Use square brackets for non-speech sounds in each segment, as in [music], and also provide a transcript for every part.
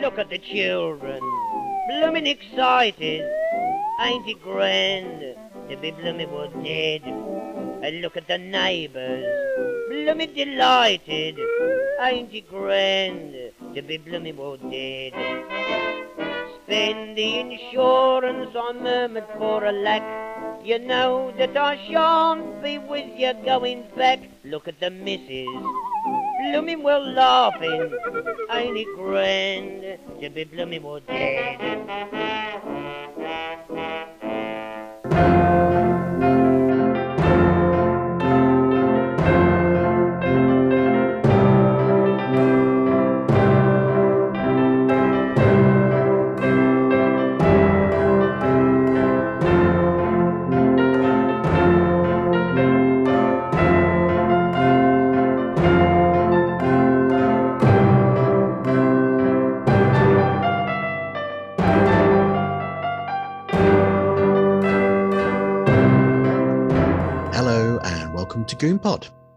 Look at the children, bloomin' excited. Ain't it grand to be bloomin' well dead? And look at the neighbours, bloomin' delighted. Ain't it grand to be bloomin' well dead? Spend the insurance I murmured for a lack. You know that I shan't be with you going back. Look at the missus, bloomin' well laughing. Ain't it grand to be bloomin' well dead?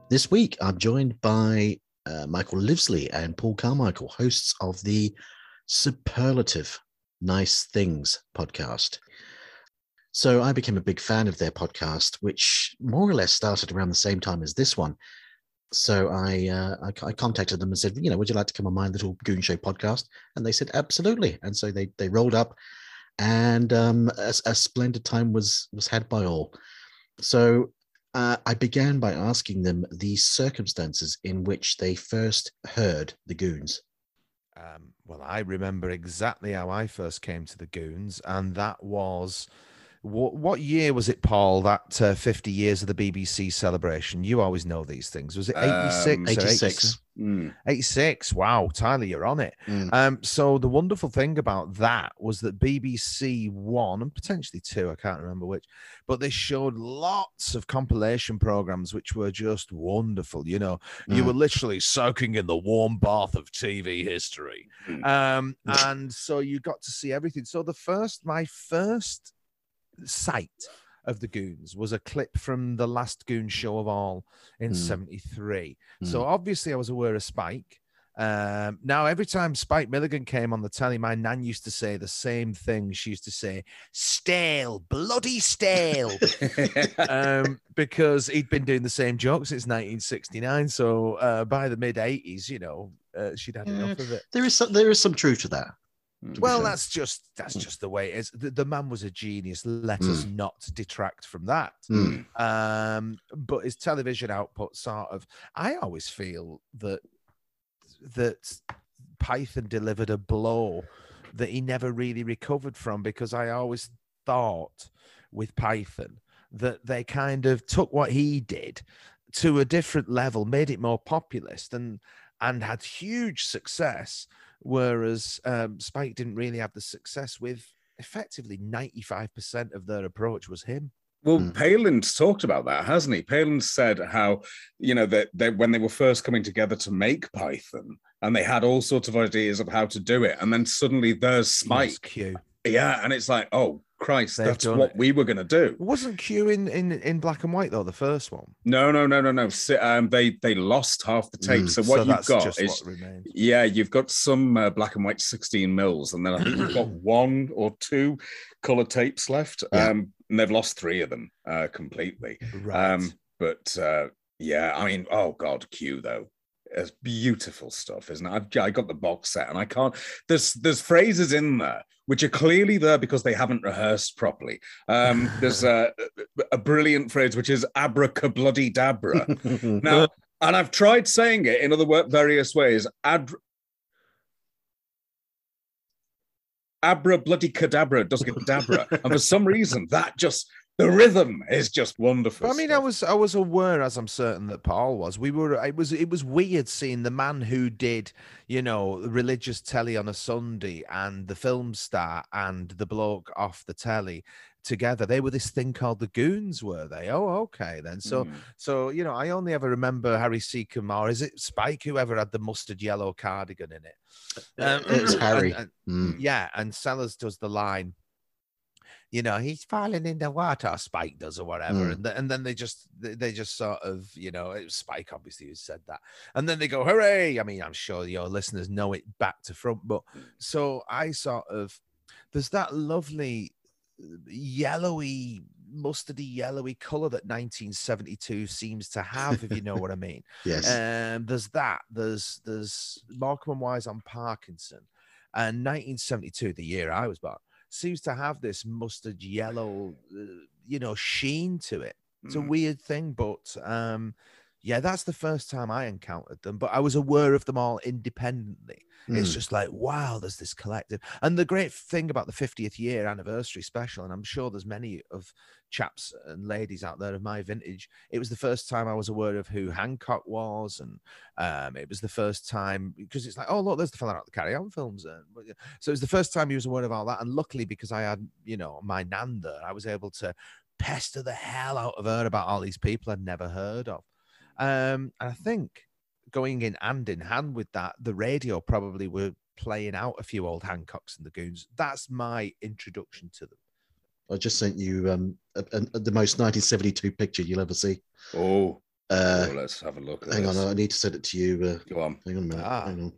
This week I'm joined by uh, Michael Livesley and Paul Carmichael, hosts of the Superlative Nice Things podcast. So I became a big fan of their podcast, which more or less started around the same time as this one. So I, uh, I I contacted them and said, you know, would you like to come on my little Goon Show podcast? And they said absolutely. And so they they rolled up, and um, a, a splendid time was was had by all. So uh, I began by asking them the circumstances in which they first heard the goons. Um, well, I remember exactly how I first came to the Goons, and that was what, what year was it, Paul? That uh, 50 years of the BBC celebration. You always know these things. Was it 86? Um, or 86. Mm. 86. Wow, Tyler, you're on it. Mm. Um, so the wonderful thing about that was that BBC One and potentially two, I can't remember which, but they showed lots of compilation programs which were just wonderful. You know, you Mm. were literally soaking in the warm bath of TV history. Mm. Um, [laughs] and so you got to see everything. So the first, my first sight of the goons was a clip from the last goon show of all in Mm. 73 so obviously i was aware of spike. Um, now every time spike milligan came on the telly my nan used to say the same thing. She used to say stale bloody stale. [laughs] Um, because he'd been doing the same joke since 1969 so uh, by the mid 80s you know uh, she'd had enough of it. There is some, there is some truth to that. Well, that's just that's Mm. just the way it is. The, the man was a genius. Let us not detract from that. Mm. Um, but his television output sort of I always feel that that Python delivered a blow that he never really recovered from because I always thought with Python that they kind of took what he did to a different level, made it more populist and and had huge success, whereas um, Spike didn't really have the success with effectively 95% of their approach was him. Well, Mm. Palin's talked about that, hasn't he? Palin said how, you know, that they, when they were first coming together to make Python, and they had all sorts of ideas of how to do it, and then suddenly there's Nice Spike. Yeah, and it's like, oh Christ, They've that's what it. we were going to do. Wasn't Q in, in in black and white though? The first one. No, no, no, no, no. Um, they they lost half the tape. Mm. So what you've got is. Yeah, you've got some uh, black and white 16 mils, and then I think you've got [clears throat] one or two color tapes left. Yeah. Um, and they've lost three of them uh, completely. Right. Um, but uh, yeah, I mean, oh god, Q though. It's beautiful stuff, isn't it? I've, I got the box set, and I can't. There's there's phrases in there which are clearly there because they haven't rehearsed properly. Um, there's a, a brilliant phrase which is abracabloody dabra. [laughs] Now, and I've tried saying it in other wo- various ways. Ad- Abra bloody cadabra doesn't get dabra, and for some reason that just the rhythm is just wonderful. But I mean, I was I was aware, as I'm certain that Paul was. We were. It was. It was weird seeing the man who did, you know, religious telly on a Sunday and the film star and the bloke off the telly together. They were this thing called the Goons, were they? Oh, okay then. So, Mm. so you know, I only ever remember Harry Secombe or is it Spike? Whoever had the mustard yellow cardigan in it. Um, it's and- Harry. and- Mm. yeah, and Sellers does the line. You know, he's falling in the water. Spike does or whatever, Mm. and th- and then they just they, just sort of you know it was Spike obviously who said that, and then they go hooray. I mean, I'm sure your listeners know it back to front, but so I sort of there's that lovely yellowy mustardy yellowy color that 1972 seems to have if you know what i mean [laughs] Yes. um, there's that. There's there's Morecambe and Wise on Parkinson, and 1972, the year I was born, seems to have this mustard yellow, uh, you know, sheen to it. It's a Mm. weird thing, but um, yeah, that's the first time I encountered them. But I was aware of them all independently. It's Mm. just like, wow, there's this collective. And the great thing about the 50th year anniversary special, and I'm sure there's many of chaps and ladies out there of my vintage, it was the first time I was aware of who Hancock was. And um, it was the first time because it's like, oh, look, there's the fella out the carry on films. And but, yeah, so it was the first time he was aware of all that. And luckily, because I had, you know, my nan there, I was able to pester the hell out of her about all these people I'd never heard of. Um, and I think going in hand in hand with that, the radio probably were playing out a few old Hancocks and the Goons. That's my introduction to them. I just sent you um, a, a- the most 1972 picture you'll ever see. Oh, Uh, oh, let's have a look. At hang on. I need to send it to you. Uh, Go on. hang on a minute. Ah. Hang on.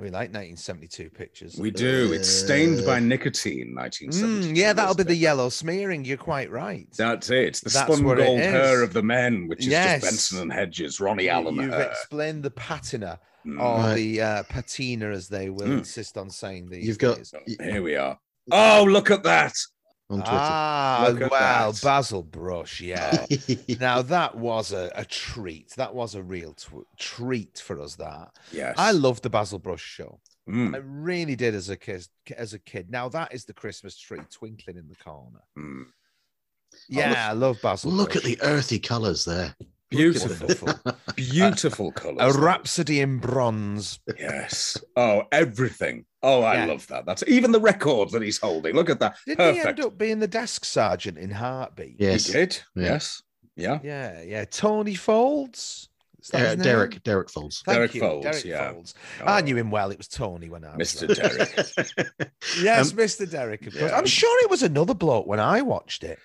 We like 1972 pictures. We do. It's stained by Uh, nicotine. 1972. Mm, yeah, that'll be isn't the yellow smearing. You're quite right. That's it. It's the That's spun what it gold hair is. of the men, which is Yes. just Benson and Hedges, Ronnie You- Allen You've hair. explained the patina Mm. or Right. the uh, patina, as they will Mm. insist on saying these You've got- Here we are. Oh, look at that. On Twitter. Ah, Look well, that. Basil Brush, yeah. [laughs] now that was a, a treat. That was a real tw- treat for us. That Yes. I loved the Basil Brush show. Mm, I really did as a kid. As a kid. Now that is the Christmas tree twinkling in the corner. mm. Yeah, I love Basil. Look at the earthy colours there. Beautiful. beautiful [laughs] Beautiful a rhapsody in bronze. Yes. Oh, everything. Oh, I Yeah. love that. That's even the record that he's holding. Look at that. Didn't he Perfect. end up being the desk sergeant in Heartbeat? Yes. He did. Yeah. Yes. Yeah. Yeah, yeah. Tony Fowlds. Is that Uh, his name? Derek, Derek Fowlds. Thank Derek you, Fowlds, Derek yeah. Fowlds. I Oh, knew him well. It was Tony when I was Mr. there. Derek. [laughs] Yes, Um, Mr. Derek. Of course. yeah. I'm sure it was another bloke when I watched it.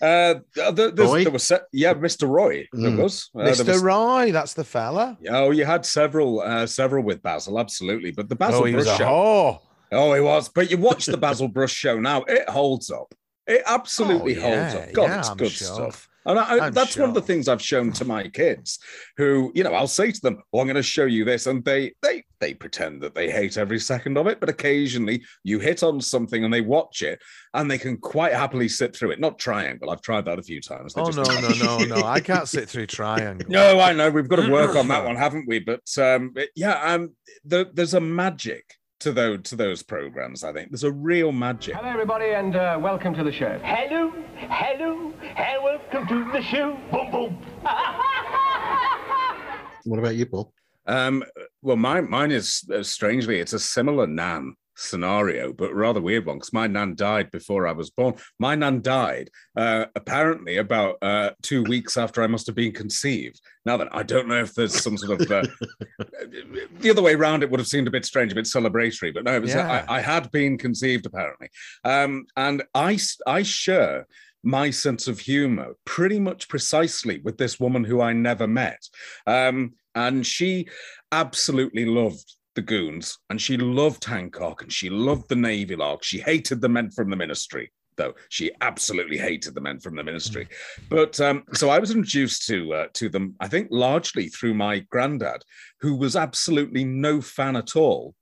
Uh, there, there was, se- yeah, Mr. Roy. There Mm. was. Uh, there Mr. was- Roy, that's the fella. Oh, you had several, uh, several with Basil, absolutely. But the Basil oh, was Brush show. whore. Oh, he was. But you watch the [laughs] Basil Brush show now; it holds up. It absolutely Oh, holds up. God, yeah, it's I'm good sure. stuff. And I, that's one of the things I've shown to my kids, who you know, I'll say to them, "Oh, I'm going to show you this," and they they they pretend that they hate every second of it, but occasionally you hit on something and they watch it, and they can quite happily sit through it. Not Triangle. I've tried that a few times. They Oh, just- no, no, no, [laughs] no. I can't sit through Triangle. no, I know we've got to work on that [laughs] one, haven't we? But um, yeah, um, the, there's a magic to those to those programs. I think there's a real magic. Hello, everybody, and uh, welcome to the show. Hello, hello, and welcome to the show. Boom, boom. What about you, Paul? Um, well, mine mine is uh, strangely it's a similar nan scenario, but rather weird one because my nan died before I was born. My nan died uh, apparently about uh, two weeks after I must have been conceived. Now then, I don't know if there's some sort of uh, [laughs] the other way around. It would have seemed a bit strange, a bit celebratory, but no, it was, Yeah. I, I had been conceived apparently, um, and I I share my sense of humor pretty much precisely with this woman who I never met. Um, and she absolutely loved the goons and she loved Hancock and she loved the Navy Lark. She hated the men from the ministry, though. She absolutely hated the men from the ministry. But um, so I was introduced to uh, to them, I think largely through my granddad, who was absolutely no fan at all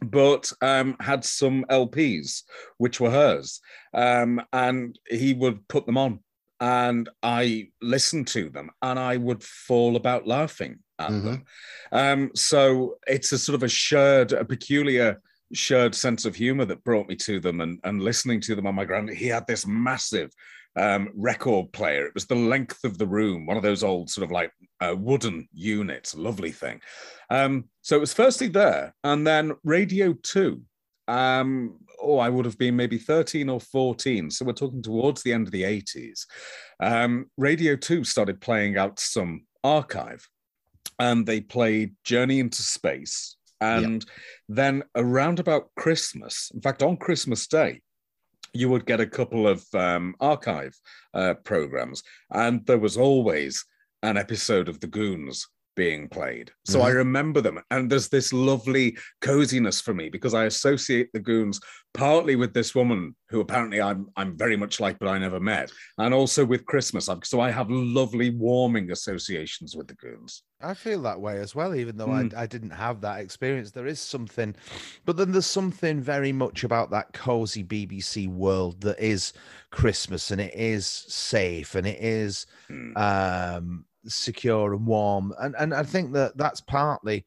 but um, had some LPs which were hers, um, and he would put them on, and I listened to them, and I would fall about laughing at Mhm. them. Um, so it's a sort of a shared, a peculiar shared sense of humor that brought me to them, and and listening to them on my grand. He had this massive um, record player. It was the length of the room, one of those old sort of like uh, wooden units, lovely thing. Um, so it was firstly there, and then Radio 2. Um, oh, I would have been maybe 13 or 14. So we're talking towards the end of the 80s. Um, Radio 2 started playing out some archive, and they played Journey into Space. And then around about Christmas, in fact, on Christmas Day, you would get a couple of um, archive uh, programs, and there was always an episode of The Goons being played. So I remember them, and there's this lovely coziness for me because I associate the Goons partly with this woman who apparently I'm I'm very much like, but I never met, and also with Christmas. I'm- So I have lovely, warming associations with the Goons. I feel that way as well, even though Mm. I, I didn't have that experience. There is something, but then there's something very much about that cozy BBC world that is Christmas and it is safe and it is Mm. um, secure and warm. And, and I think that that's partly,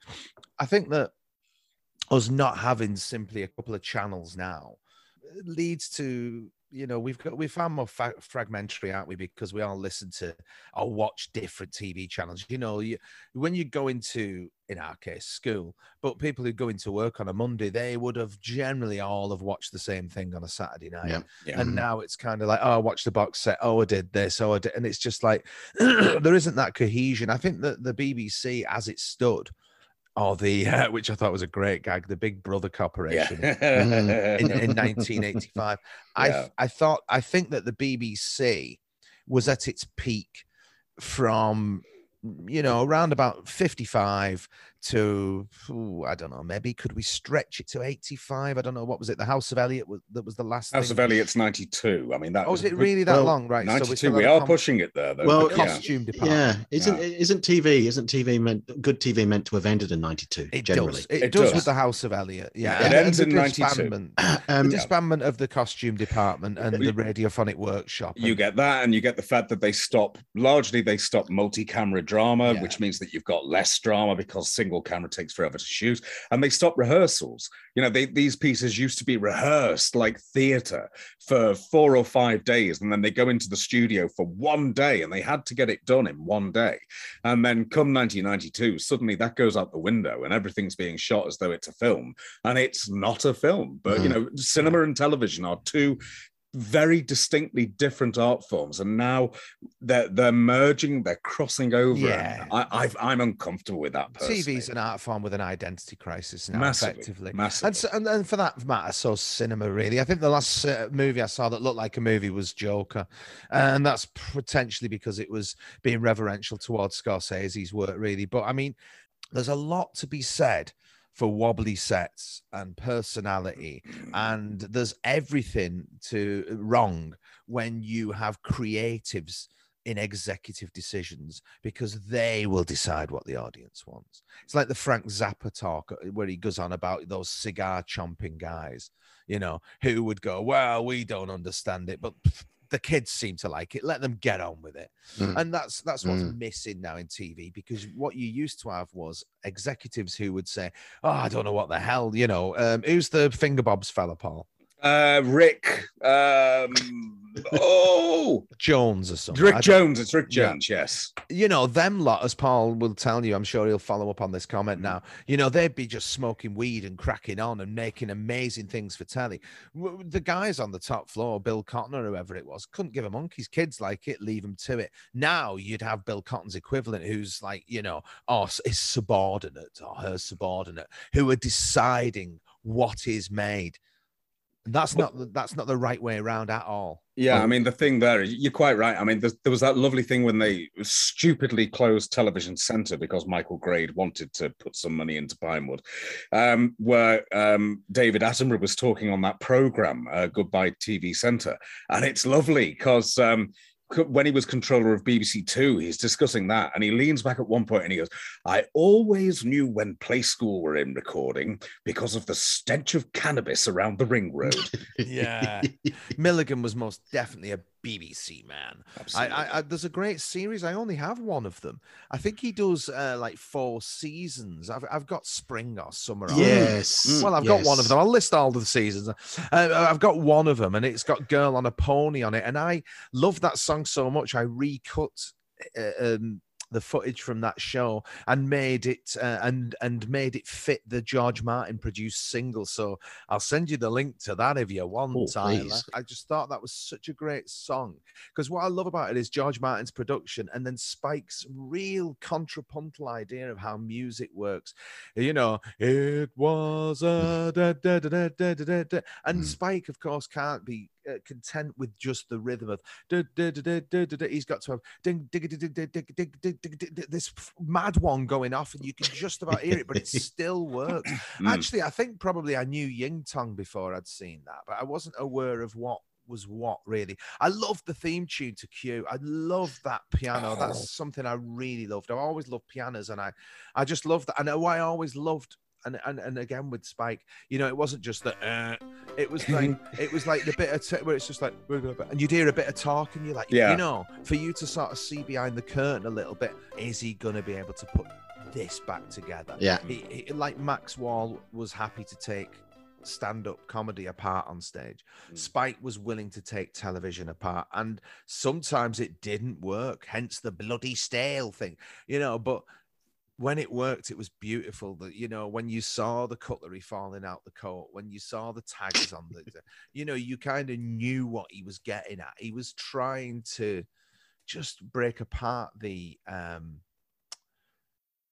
I think that us not having simply a couple of channels now leads to you know we've got we found more fa- fragmentary aren't we? Because we all listen to or watch different tv channels. You know you, when you go into in our case school but people who go into work on a monday they would have generally all have watched the same thing on a saturday night. Yeah. Yeah. and mm-hmm. now it's kind of like oh i watched the box set. Oh i did this. Oh i did and it's just like [clears throat] there isn't that cohesion. I think that the bbc as it stood or the [laughs] uh, which i thought was a great gag the big brother corporation Yeah. in, in [laughs] 1985. I I thought I think that the BBC was at its peak from you know around about 55 to ooh, I don't know maybe could we stretch it to 85 I don't know what was it the House of Eliott was that was the last House thing. of Eliott's 92. I mean, that oh was is it really that well, long right 92. still we are com- pushing it there, though. Well, a but yeah. costume Yeah, isn't Yeah. isn't TV isn't TV meant good TV meant to have ended in '92 it generally? does it, It does, does. with the House of Eliott yeah It and- ends and in 92. [clears throat] disbandment, Um, the disbandment of the costume department and the radiophonic workshop You get that, and you get the fact that they stop largely they stop multi-camera drama, Yeah. which means that you've got less drama because single camera takes forever to shoot, and they stop rehearsals. You know, they, these pieces used to be rehearsed like theater for four or five days, and then they go into the studio for one day, and they had to get it done in one day. And then come 1992, suddenly that goes out the window, and everything's being shot as though it's a film, and it's not a film. But you Mhm. know, cinema and television are two very distinctly different art forms, and now they're they're merging, they're crossing over. Yeah. I, I've, I'm uncomfortable with that. Personally. TV's an art form with an identity crisis now, massively, effectively. massively. And, so, and and for that matter, so cinema really. I think the last uh, movie I saw that looked like a movie was Joker, and that's potentially because it was being reverential towards Scorsese's work, really. But I mean, there's a lot to be said for wobbly sets and personality, and there's everything to wrong when you have creatives in executive decisions because they will decide what the audience wants. It's like the Frank Zappa talk uh, where he goes on about those cigar chomping guys, you know, who would go, Well, we don't understand it, but the kids seem to like it. Let them get on with it. Mm. And that's that's what's Mm. missing now in TV because what you used to have was executives who would say, Oh, I don't know what the hell, you know, um, who's the Fingerbobs fella, Paul? Uh, Rick, um, oh, Jones or something. Rick Jones. It's Rick Yeah. Jones. Yes. you know, them lot, as Paul will tell you, I'm sure he'll follow up on this comment now. You know, they'd be just smoking weed and cracking on and making amazing things for telly. The guys on the top floor, Bill Cotton or whoever it was, couldn't give a monkey's kids like it, leave them to it. Now you'd have Bill Cotton's equivalent, who's like, you know, or his subordinate or her subordinate, who are deciding what is made. That's not the- that's not the right way around at all. Yeah. I mean the thing there, is- you're quite right. I mean, there, was that lovely thing when they stupidly closed Television Centre because Michael Grade wanted to put some money into Pinewood, um, where um, David Attenborough was talking on that program, uh, Goodbye TV Centre, and it's lovely because. Um, when he was controller of BBC Two, he's discussing that, and he leans back at one point and he goes, "I always knew when Play School were in recording because of the stench of cannabis around the ring road." [laughs] Yeah. [laughs] Milligan was most definitely a BBC man. I, I, I there's a great series. I only have one of them. I think he does uh, like four seasons. I've I've got spring or summer. on. yes. Well, I've got one of them. I'll list all the seasons. Uh, I've got one of them, and it's got "Girl on a Pony" on it, and I love that song so much. I recut uh, um, the footage from that show and made it uh, and and made it fit the George Martin produced single. So I'll send you the link to that if you want. Oh, Tyler. please. I just thought that was such a great song because what I love about it is George Martin's production and then Spike's real contrapuntal idea of how music works. You know, it was a da, da, da, da, da, da, da, and Hmm. Spike, of course, can't be uh, content with just the rhythm of duh, duh, duh, he's got to have ding, ding, ding, ding, ding, ding, ding, ding, ding, ding, ding, this mad one going off, and you can just about hear it, but it still works. Mm. Actually, I think probably I knew Ying Tong before I'd seen that, but I wasn't aware of what was what really. I love the theme tune to Q. I love that piano. Oh. That's something I really loved. I always loved pianos, and I, I just love that. I know I always loved. And, and, and again with Spike, you know, it wasn't just that. Uh, it was like [laughs] it was like the bit of t- where it's just like, and you'd hear a bit of talk, and you're like, Yeah. you know, for you to sort of see behind the curtain a little bit, is he gonna be able to put this back together? Yeah. he, he- like Max Wall was happy to take stand-up comedy apart on stage. Mm. Spike was willing to take television apart, and sometimes it didn't work. Hence the bloody stale thing, you know. But when it worked, it was beautiful. That you know, when you saw the cutlery falling out the coat, when you saw the tags on the, you know, you kind of knew what he was getting at. He was trying to just break apart the um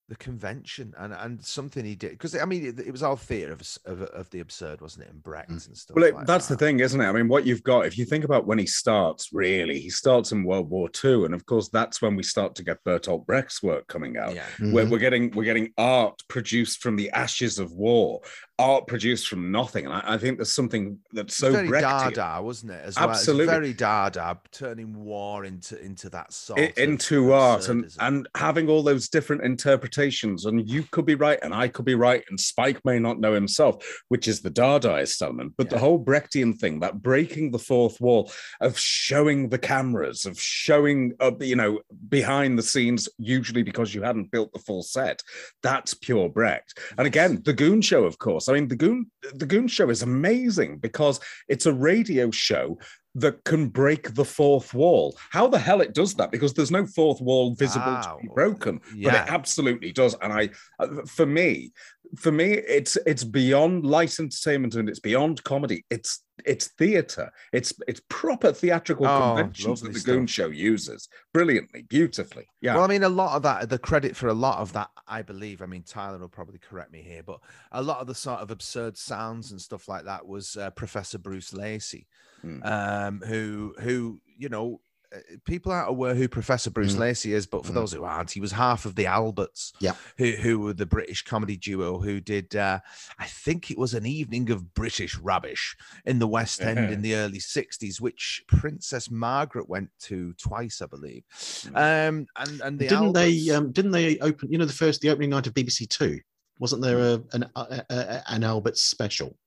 the convention and and something he did because I mean it, it was all theatre of, of of the absurd, wasn't it? And Brecht and stuff. Well, it, like that's that. the thing, isn't it? I mean, what you've got, if you think about when he starts, really, he starts in World War II, and of course, that's when we start to get Bertolt Brecht's work coming out. Yeah. Where Mhm. we're getting we're getting art produced from the ashes of war, art produced from nothing, and I, I think there's something that's so very Brechtian. Dada, wasn't it? As well, It's Absolutely. very Dada, turning war into into that sort i- of into art and and having all those different interpretations. And you could be right and i could be right and spike may not know himself which is the dadaist element but the whole brechtian thing that breaking the fourth wall of showing the cameras of showing uh, you know behind the scenes usually because you hadn't built the full set that's pure brecht. And again the goon show of course i mean the goon the goon show is amazing because it's a radio show that can break the fourth wall. How the hell it does that? Because there's no fourth wall visible to be broken, but it absolutely does. And I, uh, for me, for me, it's it's beyond light entertainment and it's beyond comedy. It's it's theatre. It's it's proper theatrical Oh, conventions that lovely the Goon. Show uses brilliantly, beautifully. Yeah. Well, I mean, a lot of that, the credit for a lot of that, I believe. I mean, Tyler will probably correct me here, but a lot of the sort of absurd sounds and stuff like that was uh, Professor Bruce Lacey, Hmm. um, who, who, you know, people aren't aware who Professor Bruce Mhm. Lacey is, but for Mhm. those who aren't, he was half of the Alberts, Yeah. who, who were the British comedy duo who did, uh, I think it was an evening of British rubbish in the West End in [laughs] the early 60s, which Princess Margaret went to twice, I believe. Um, and and the didn't they? Um, didn't they open? You know, the first, the opening night of BBC Two. Wasn't there a, an a, a, an Albert special?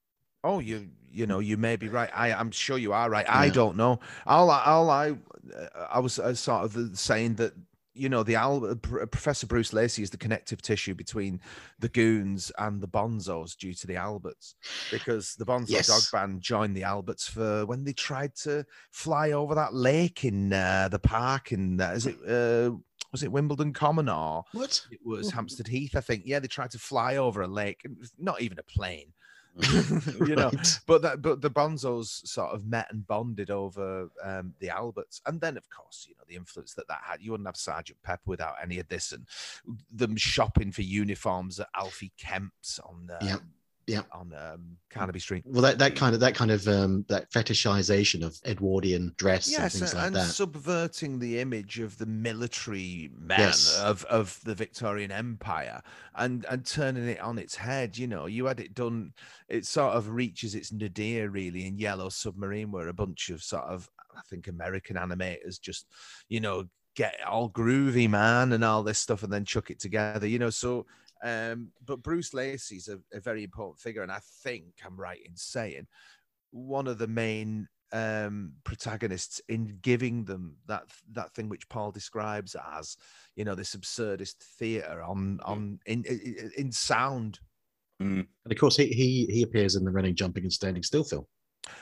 Oh, you you know you may be right. I I'm sure you are right. I don't know. All I, all I uh, I was uh, sort of uh, saying that you know the Al- Pr- Professor Bruce Lacey is the connective tissue between the Goons and the Bonzos due to the Alberts because the Bonzo Yes. Dog Band joined the Alberts for when they tried to fly over that lake in uh, the park in uh, is it uh, was it Wimbledon Common or What? it was Hampstead Heath I think yeah they tried to fly over a lake not even a plane [laughs] you know Right. but that but the bonzos sort of met and bonded over um the alberts and then of course you know the influence that that had you wouldn't have sergeant pepper without any of this and them shopping for uniforms at alfie kemp's on um, Yeah, yeah. on um carnaby street Well, that, that kind of that kind of um, that fetishization of Edwardian dress and things and, like and that. subverting the image of the military man Yes. of, of the Victorian Empire and and turning it on its head. You know, you had it done. It sort of reaches its nadir really in Yellow Submarine, where a bunch of sort of I think American animators just, you know, get all groovy man and all this stuff and then chuck it together. You know, so. Um, but Bruce Lacey's a, a very important figure, and I think I'm right in saying one of the main um protagonists in giving them that that thing which paul describes as you know this absurdist theater on on in in, in sound. And of course, he he he appears in the running, jumping, and standing still film.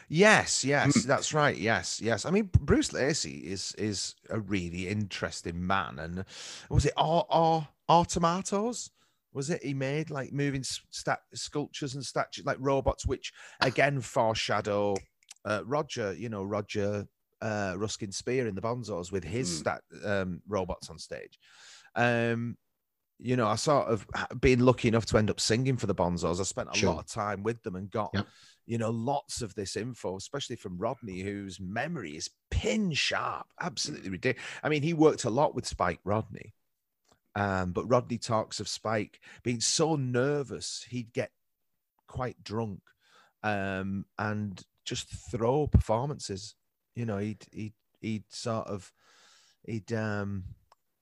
yes yes Mm. that's right yes yes. I mean bruce lacey is is a really interesting man and was it all all, all tomatoes was it he made like moving stat sculptures and statues like robots which again foreshadow uh, roger you know roger uh ruskin spear in the bonzos with his Mm. stat um robots on stage um You know, I sort of been lucky enough to end up singing for the Bonzos. I spent a Sure. lot of time with them and got, Yep. you know, lots of this info, especially from Rodney, whose memory is pin sharp, absolutely ridiculous. I mean, he worked a lot with Spike Rodney, um, but Rodney talks of Spike being so nervous he'd get quite drunk um, and just throw performances. You know, he'd he'd he'd sort of he'd um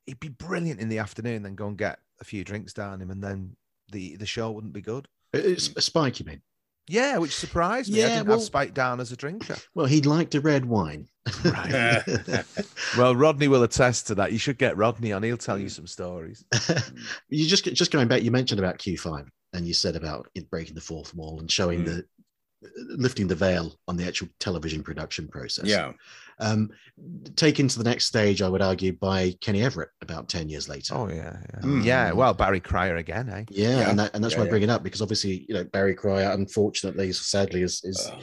he'd be brilliant in the afternoon, then go and get a few drinks down him, and then the the show wouldn't be good. It's spike, you mean? Yeah, which surprised me. I Yeah, didn't well- have Spike down as a drinker. [laughs] Well, he'd liked a red wine. Right. [laughs] well, Rodney will attest to that. You should get Rodney on. He'll tell you some stories. [laughs] you just just going back. You mentioned about Q5, and you said about it breaking the fourth wall and showing Mm. the lifting the veil on the actual television production process. Yeah. Um, taken to the next stage, I would argue, by Kenny Everett about ten years later. Oh yeah, yeah. Mm. yeah. Well, Barry Cryer again, eh? Yeah, Yeah. and that, and that's Yeah, why I yeah. bring it up because obviously, you know, Barry Cryer, unfortunately, sadly, is is Oh.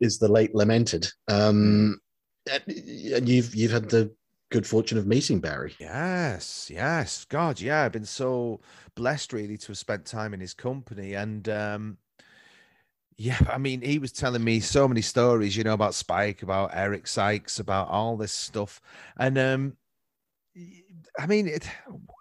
is the late lamented. Um, and and you've you've had the good fortune of meeting Barry. Yes, yes. God, yeah. I've been so blessed really to have spent time in his company. And um yeah, I mean, he was telling me so many stories, you know, about Spike, about Eric Sykes, about all this stuff. And um I mean, it,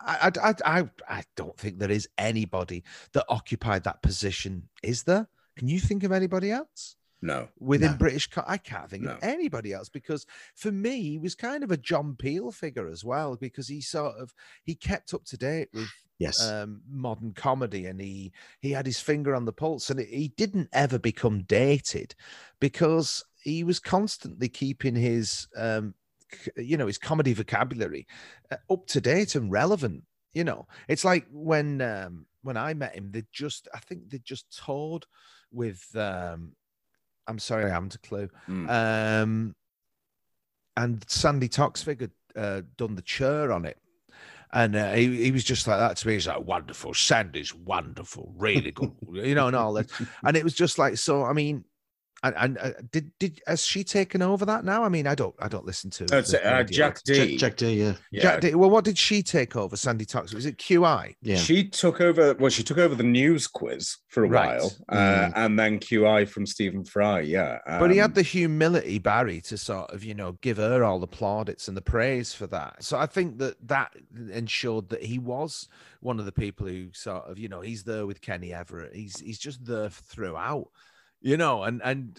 I, I, I- I don't think there is anybody that occupied that position, is there? Can you think of anybody else? No. within No. British. I can't think No. of anybody else because for me, he was kind of a John Peel figure as well because he sort of he kept up to date with Yes. um, modern comedy and he he had his finger on the pulse and he didn't ever become dated because he was constantly keeping his um, you know his comedy vocabulary uh, up to date and relevant. You know, it's like when um, when I met him, they just I think they just toured with um, I'm sorry, I haven't a clue. Mm. Um, and Sandi Toksvig had uh, done the chur on it. And uh, he, he was just like that to me. He's like, wonderful. Sandi's wonderful. Really good. [laughs] you know, and all that. And it was just like, so, I mean, and, and uh, did did has she taken over that now? I mean, I don't I don't listen to That's. Uh. Jack Dee. Jack, Jack Dee. Yeah. Yeah. Jack Dee. Well, what did she take over? Sandi Tox? Was it QI? Yeah. She took over. Well, she took over the news quiz for a Right. while, uh, Mm. and then QI from Stephen Fry. Yeah, But he um, had the humility, Barry, to sort of, you know, give her all the plaudits and the praise for that. So I think that that ensured that he was one of the people who sort of, you know, he's there with Kenny Everett. He's he's just there throughout, you know, and and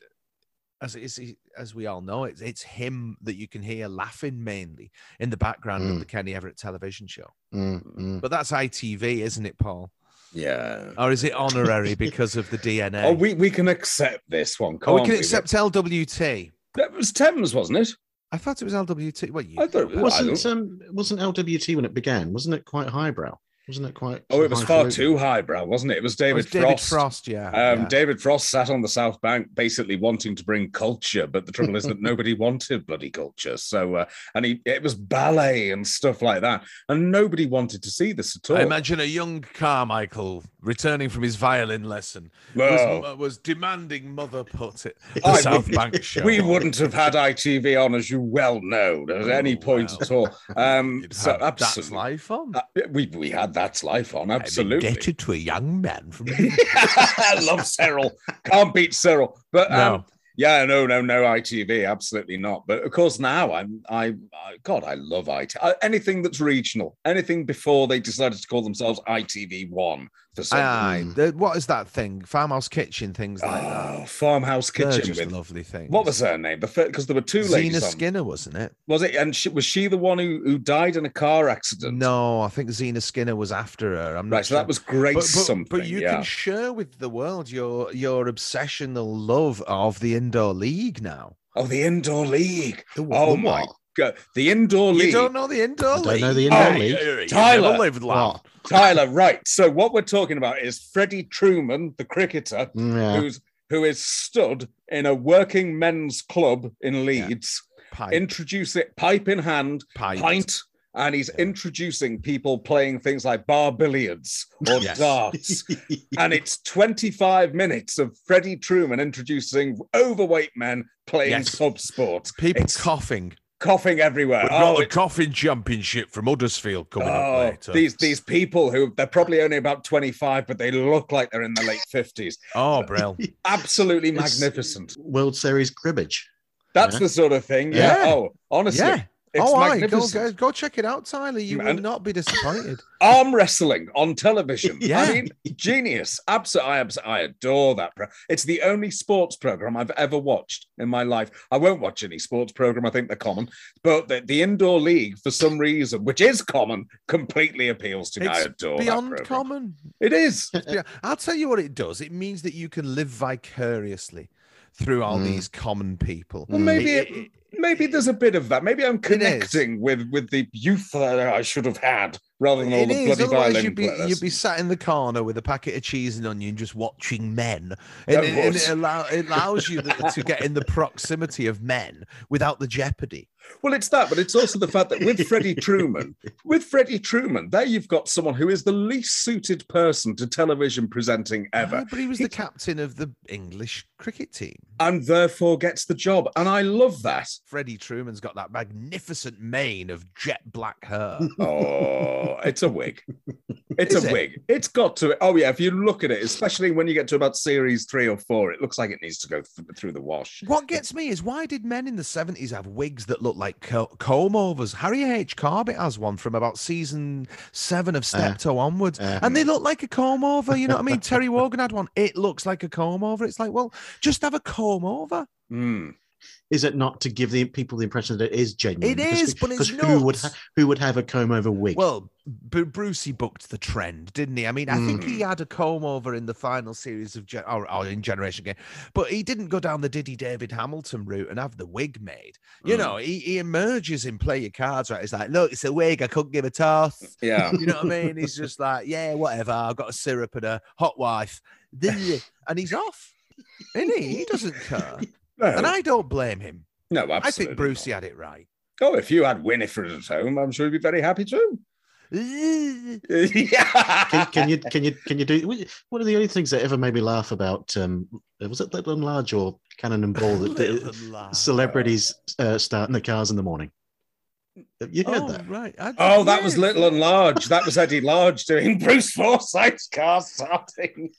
as it's, as we all know, it's it's him that you can hear laughing mainly in the background of Mm. the Kenny Everett television show. Mm, mm. But that's ITV, isn't it, Paul? yeah. Or is it honorary because of the DNA? Oh, we, we can accept this one. Oh, we can't can accept LWT. That was Thames, wasn't it? I thought it was LWT. What you? I thought it was. I wasn't don't- um, wasn't LWT when it began? Wasn't it quite highbrow? Wasn't it quite? Oh, it was far highfalutin? too highbrow, wasn't it? It was David it's David Frost. Frost, yeah. Um, yeah. David Frost sat on the South Bank, basically wanting to bring culture, but the trouble is that [laughs] nobody wanted bloody culture. So, uh, and he, it was ballet and stuff like that, and nobody wanted to see this at all. I imagine a young Carmichael returning from his violin lesson Well, was, uh, was demanding mother put it the I South would- Bank [laughs] show. we wouldn't have had ITV on, as you well know, at any Oh, point well. at all. Um, [laughs] You'd so have That's absolutely, life on. Uh, we we had that's life on, I'm absolutely. indebted to a young man from. [laughs] I love Cyril. Can't beat Cyril. But um, no, yeah, no, no, no, ITV, absolutely not. But of course, now I'm, I, I God, I love IT. uh, Anything that's regional, anything before they decided to call themselves ITV One for some. aye, the- what is that thing? Farmhouse kitchen things like that. Oh, farmhouse kitchen with lovely things. what was her name? Because there were two ladies. Zena. Skinner, wasn't it? Was it? And she, was she the one who, who died in a car accident? No, I think Zena Skinner was after her. I'm not Right, so that was great but, but, something. but you yeah. can share with the world your your obsessional love of the indoor league now. Oh, the indoor league. The wh- Oh my god, the indoor league. You don't know the indoor I don't know the indoor Oh, league. you- you Tyler. lived long. Tyler, right. So what we're talking about is Freddie Trueman, the cricketer, Yeah. who's who is stood in a working men's club in Leeds, Pipe, introducing pipe in hand, pipe. pint, and he's Yeah. introducing people playing things like bar billiards or Yes. darts. [laughs] and it's 25 minutes of Freddie Trueman introducing overweight men playing Yes. pub sport. People It's- coughing. coughing everywhere. We've oh, got the it's- coffin championship from Uddersfield coming up oh, later. these these people who they're probably only about 25, but they look like they're in the late 50s. Oh, Brill. [laughs] Absolutely It's- magnificent. World Series cribbage. That's Yeah. the sort of thing. Yeah. Yeah. Oh, honestly. It's oh, aye, go, go, go check it out, Tyler. You will not be disappointed. [laughs] Arm wrestling on television. [laughs] Yeah. I mean, genius. Absolutely. I, I adore that. Pro- it's the only sports program I've ever watched in my life. I won't watch any sports program. I think they're common. But the, the indoor league, for some reason, which is common, completely appeals to me. I It's adore Beyond common. It is. [laughs] Yeah, I'll tell you what it does. It means that you can live vicariously through all Mm. these common people. Well, maybe It- it, maybe there's a bit of that. Maybe I'm connecting with with the youth that I should have had rather than all It the is. bloody Otherwise, you'd be players. you'd be sat in the corner with a packet of cheese and onion, just watching men, and, it, and it, allow, it allows you th- to get in the proximity of men without the jeopardy. Well, it's that, but it's also the fact that with Freddie Trueman, with Freddie Trueman, there you've got someone who is the least suited person to television presenting ever, Yeah, but he was the captain of the English cricket team. and therefore gets the job. And I love that. Freddie Trueman's got that magnificent mane of jet black hair. [laughs] Oh, it's a wig. [laughs] It's Is a it? wig. It's got to. Oh yeah, if you look at it, especially when you get to about series three or four, it looks like it needs to go th- through the wash. What gets me is why did men in the 70s have wigs that look like co- comb overs? Harry H. Corbett has one from about season seven of Steptoe onwards, uh, and they look like a comb over. You know what I mean? [laughs] Terry Wogan had one. It looks like a comb over. It's like, well, just have a comb over. Hmm. Is it not to give the people the impression that it is genuine? It Because- is, but it's because who would ha- who would have a comb over wig? Well, B- Brucey booked the trend, didn't he? I mean, I think Mm. he had a comb over in the final series of Gen- or, or in Generation Game, but he didn't go down the Diddy David Hamilton route and have the wig made. You Mm. know, he, he emerges in Play Your Cards, right? He's like, look, it's a wig. I couldn't give a toss. [laughs] Yeah. You know what I mean? He's just like, yeah, whatever. I've got a syrup and a hot wife. And he's off. Isn't he? He doesn't care. No, And I don't blame him. no, absolutely. I think Brucey not. had it right. Oh, if you had Winifred at home, I'm sure he'd be very happy too. [laughs] can, yeah. can you can you can you do one of the only things that ever made me laugh about um was it Little and Large or Cannon and Ball that Little the and large. celebrities uh, starting the cars in the morning? Have You heard Oh, that? right. I- Oh, that was. Little and Large. That was Eddie Large doing [laughs] Bruce Forsyth's car starting.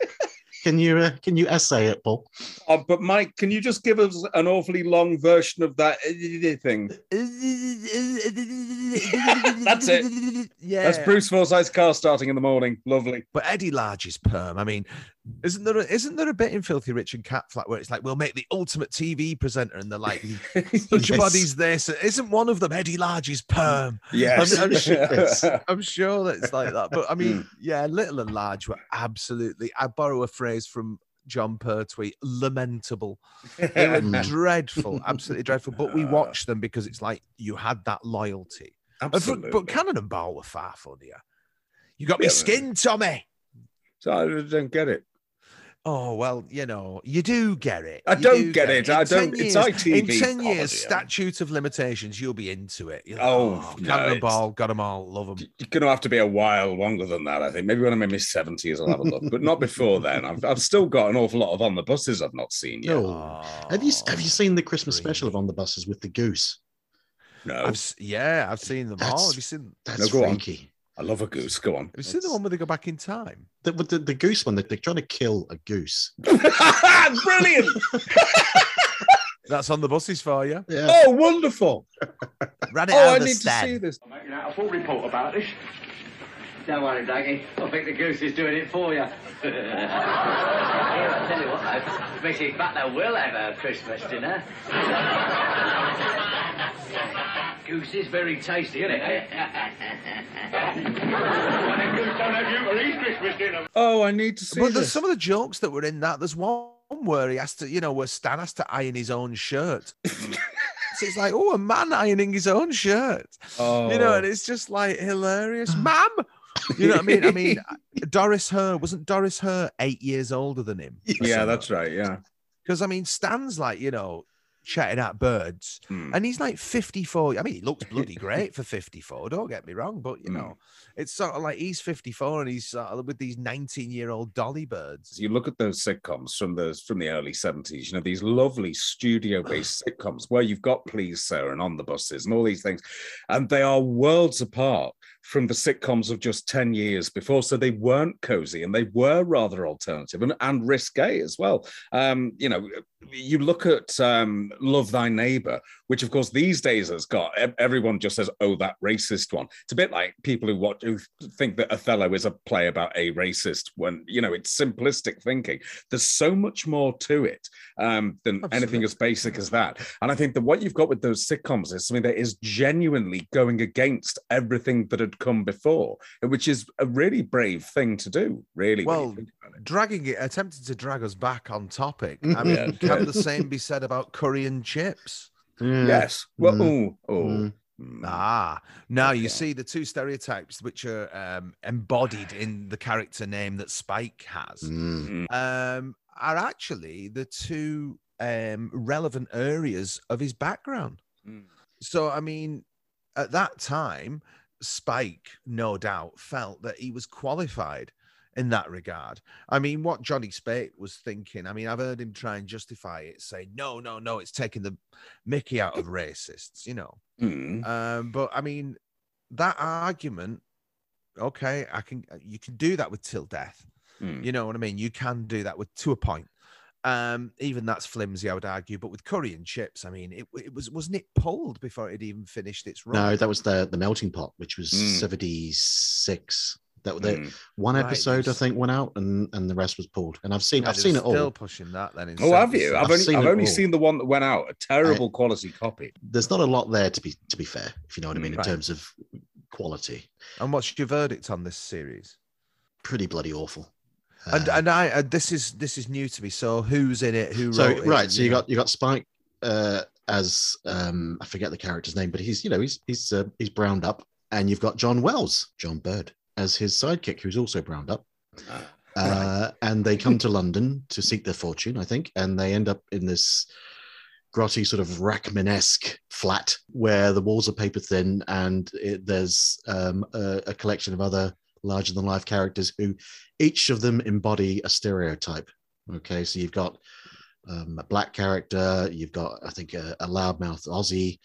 Can you uh, can you essay it, Paul? Oh, but Mike, can you just give us an awfully long version of that uh, thing? [laughs] That's it. Yeah. That's Bruce Forsyth's car starting in the morning. Lovely. But Eddie Large's perm. I mean, isn't there a, isn't there a bit in Filthy Rich and Catflap where it's like we'll make the ultimate TV presenter and they're like [laughs] such Yes. body's this? Isn't one of them Eddie Large's perm? yes. I'm, I'm sure, Yes. [laughs] I'm sure that it's like that. But I mean, yeah, Little and Large were absolutely. I borrow a phrase from Jon Pertwee, lamentable. They were Mm. dreadful, absolutely dreadful. But we [laughs] watched them because it's like you had that loyalty. Absolutely. but Cannon and Ball were far funnier. You got me Yeah, skin, Tommy. so I don't get it. Oh well, you know, you do get it. I You don't do get it. In I don't- it's years- ITV In ten comedy, years, statute of limitations, you'll be into it. You're like, Oh, oh, no, Cannon and it's- Ball, got them all, love them. You're going to have to be a while longer than that, I think. Maybe when I'm in my 70s, I'll have a look, but not before [laughs] then. I've, I've still got an awful lot of on the buses I've not seen yet. No. Have you have you seen the Christmas special of On the Buses with the goose? No, I've, yeah, I've seen them all. Have you seen? That's No, go on. Freaky. I love a goose. Go on. Have you seen the one where they go back in time? The, the, the goose one, they- they're trying to kill a goose. [laughs] Brilliant. [laughs] That's on the buses for you. Yeah. Oh, wonderful. [laughs] Ran it Oh, out I of the need to see this. I'm making out a full report about this. Don't worry, Blakey. I think the goose is doing it for you. I'll tell you what, though. Mrs. Butler will have a Christmas dinner. Goose is very tasty, isn't it? [laughs] And the goose don't have you for his Christmas dinner. Oh, I need to see But there's this. some of the jokes that were in that. There's one where he has to, you know, where Stan has to iron his own shirt. [laughs] so it's like, oh, a man ironing his own shirt. oh. You know, and oh. it's just like hilarious. Ma'am. You know what I mean? I mean, [laughs] Doris Hare wasn't Doris Hare eight years older than him? yeah, that's right. Yeah. Because I mean, Stan's like, you know, chatting at birds, Hmm. and he's like 54. I mean, he looks bloody [laughs] great for 54. Don't get me wrong, but you Mm. know, it's sort of like he's 54 and he's sort of with these 19 year old dolly birds. you look at those sitcoms from the from the early 70s you know these lovely studio based [sighs] sitcoms where you've got please sir and on the buses and all these things and they are worlds apart from the sitcoms of just 10 years before so they weren't cozy and they were rather alternative and, and risque as well um you know you look at um love thy neighbor which of course these days has got everyone just says oh that racist one it's a bit like people who watch who think that othello is a play about a racist when you know it's simplistic thinking there's so much more to it um, than anything as basic as that and i think that what you've got with those sitcoms is something that is genuinely going against everything that had come before which is a really brave thing to do really Well, think about it. Dragging it, attempting to drag us back on topic. I [laughs] mean, Yeah. Can the same be said about curry and chips? Yeah. yes well Mm. oh, oh. Mm. Mm. Ah, now you Okay. see the two stereotypes which are um, embodied in the character name that Spike has Mm. um, are actually the two um, relevant areas of his background. Mm. So, I mean, at that time, Spike, no doubt, felt that he was qualified in that regard. I mean, what Johnny Speight was thinking, I mean, I've heard him try and justify it, say, no, no, no, it's taking the Mickey out of racists, you know. Mm. Um, but I mean, that argument, okay, I can, you can do that with till death. Mm. You know what I mean? You can do that with to a point. Um, even that's flimsy, I would argue. But with curry and chips, I mean, it, it was wasn't it pulled before it even finished its run? No, that was the the melting pot, which was Mm. seventy six. That the Mm. one Right, episode I think went out, and and the rest was pulled. And I've seen God, I've seen they're it all. Still pushing that then. In Oh, have you? I've, I've only, seen I've only all. seen the one that went out. A terrible quality copy. There's not a lot there to be to be fair, if you know what I mean, Mm. in terms of quality. And what's your verdict on this series? Pretty bloody awful. And Uh, and I uh, this is this is new to me. So who's in it? Who so wrote it? right, so you know? got you got Spike uh, as um, I forget the character's name, but he's you know he's he's uh, he's browned up, and you've got John Wells, John Bird, as his sidekick, who's also browned up. Uh, and they come to London to seek their fortune, I think, and they end up in this grotty sort of Rachmanesque flat where the walls are paper thin, and it, there's um, a, a collection of other larger than life characters who each of them embody a stereotype. Okay, so you've got um, a black character, you've got I think a, a loudmouth Aussie.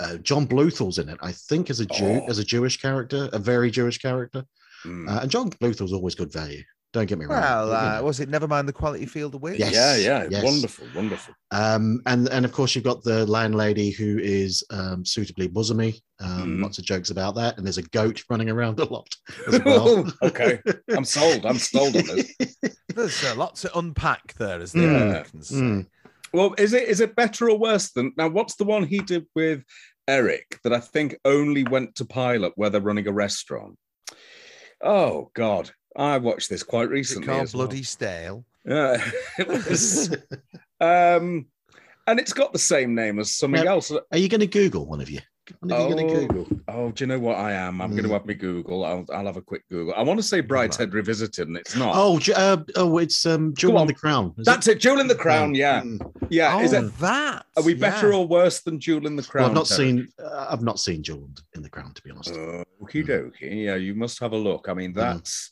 Uh, John Bluthal's in it, I think, as a Jew, Oh. as a Jewish character, a very Jewish character. Mm. Uh, and John Bluthal's always good value. Don't get me wrong. Well, you uh, know. was it never mind the quality feel the width? Yes. yeah, yeah, yes. wonderful, wonderful. Um, and and of course you've got the landlady who is um, suitably bosomy. Um, Mhm. Lots of jokes about that, and there's a goat running around a lot as well. [laughs] okay, I'm sold. I'm sold on this. [laughs] There's uh, lots to unpack there, as the Mm. Americans say. Mm. Well, is it is it better or worse than now? What's the one he did with Eric that I think only went to pilot where they're running a restaurant? Oh God, I watched this quite Is it recently. called as well. Bloody Stale? Yeah, [laughs] it was. um, and it's got the same name as something Now- else. Are you going to Google one of you? One of you going Oh. to Google? Oh, do you know what I am? I'm going to Mm. have me Google. I'll, I'll have a quick Google. I want to say Brideshead Revisited, and it's not. Oh, uh, oh, it's um, Jewel on. in the Crown. is That's it. Jewel in the Crown. Yeah, Mm. yeah. oh, Is it? that? Are we better yeah. or worse than Jewel in the Crown? Well, I've not Terry? seen. Uh, I've not seen Jewel in the Crown, to be honest. Uh, Okie dokie. Yeah, you must have a look. I mean, Mhm. that's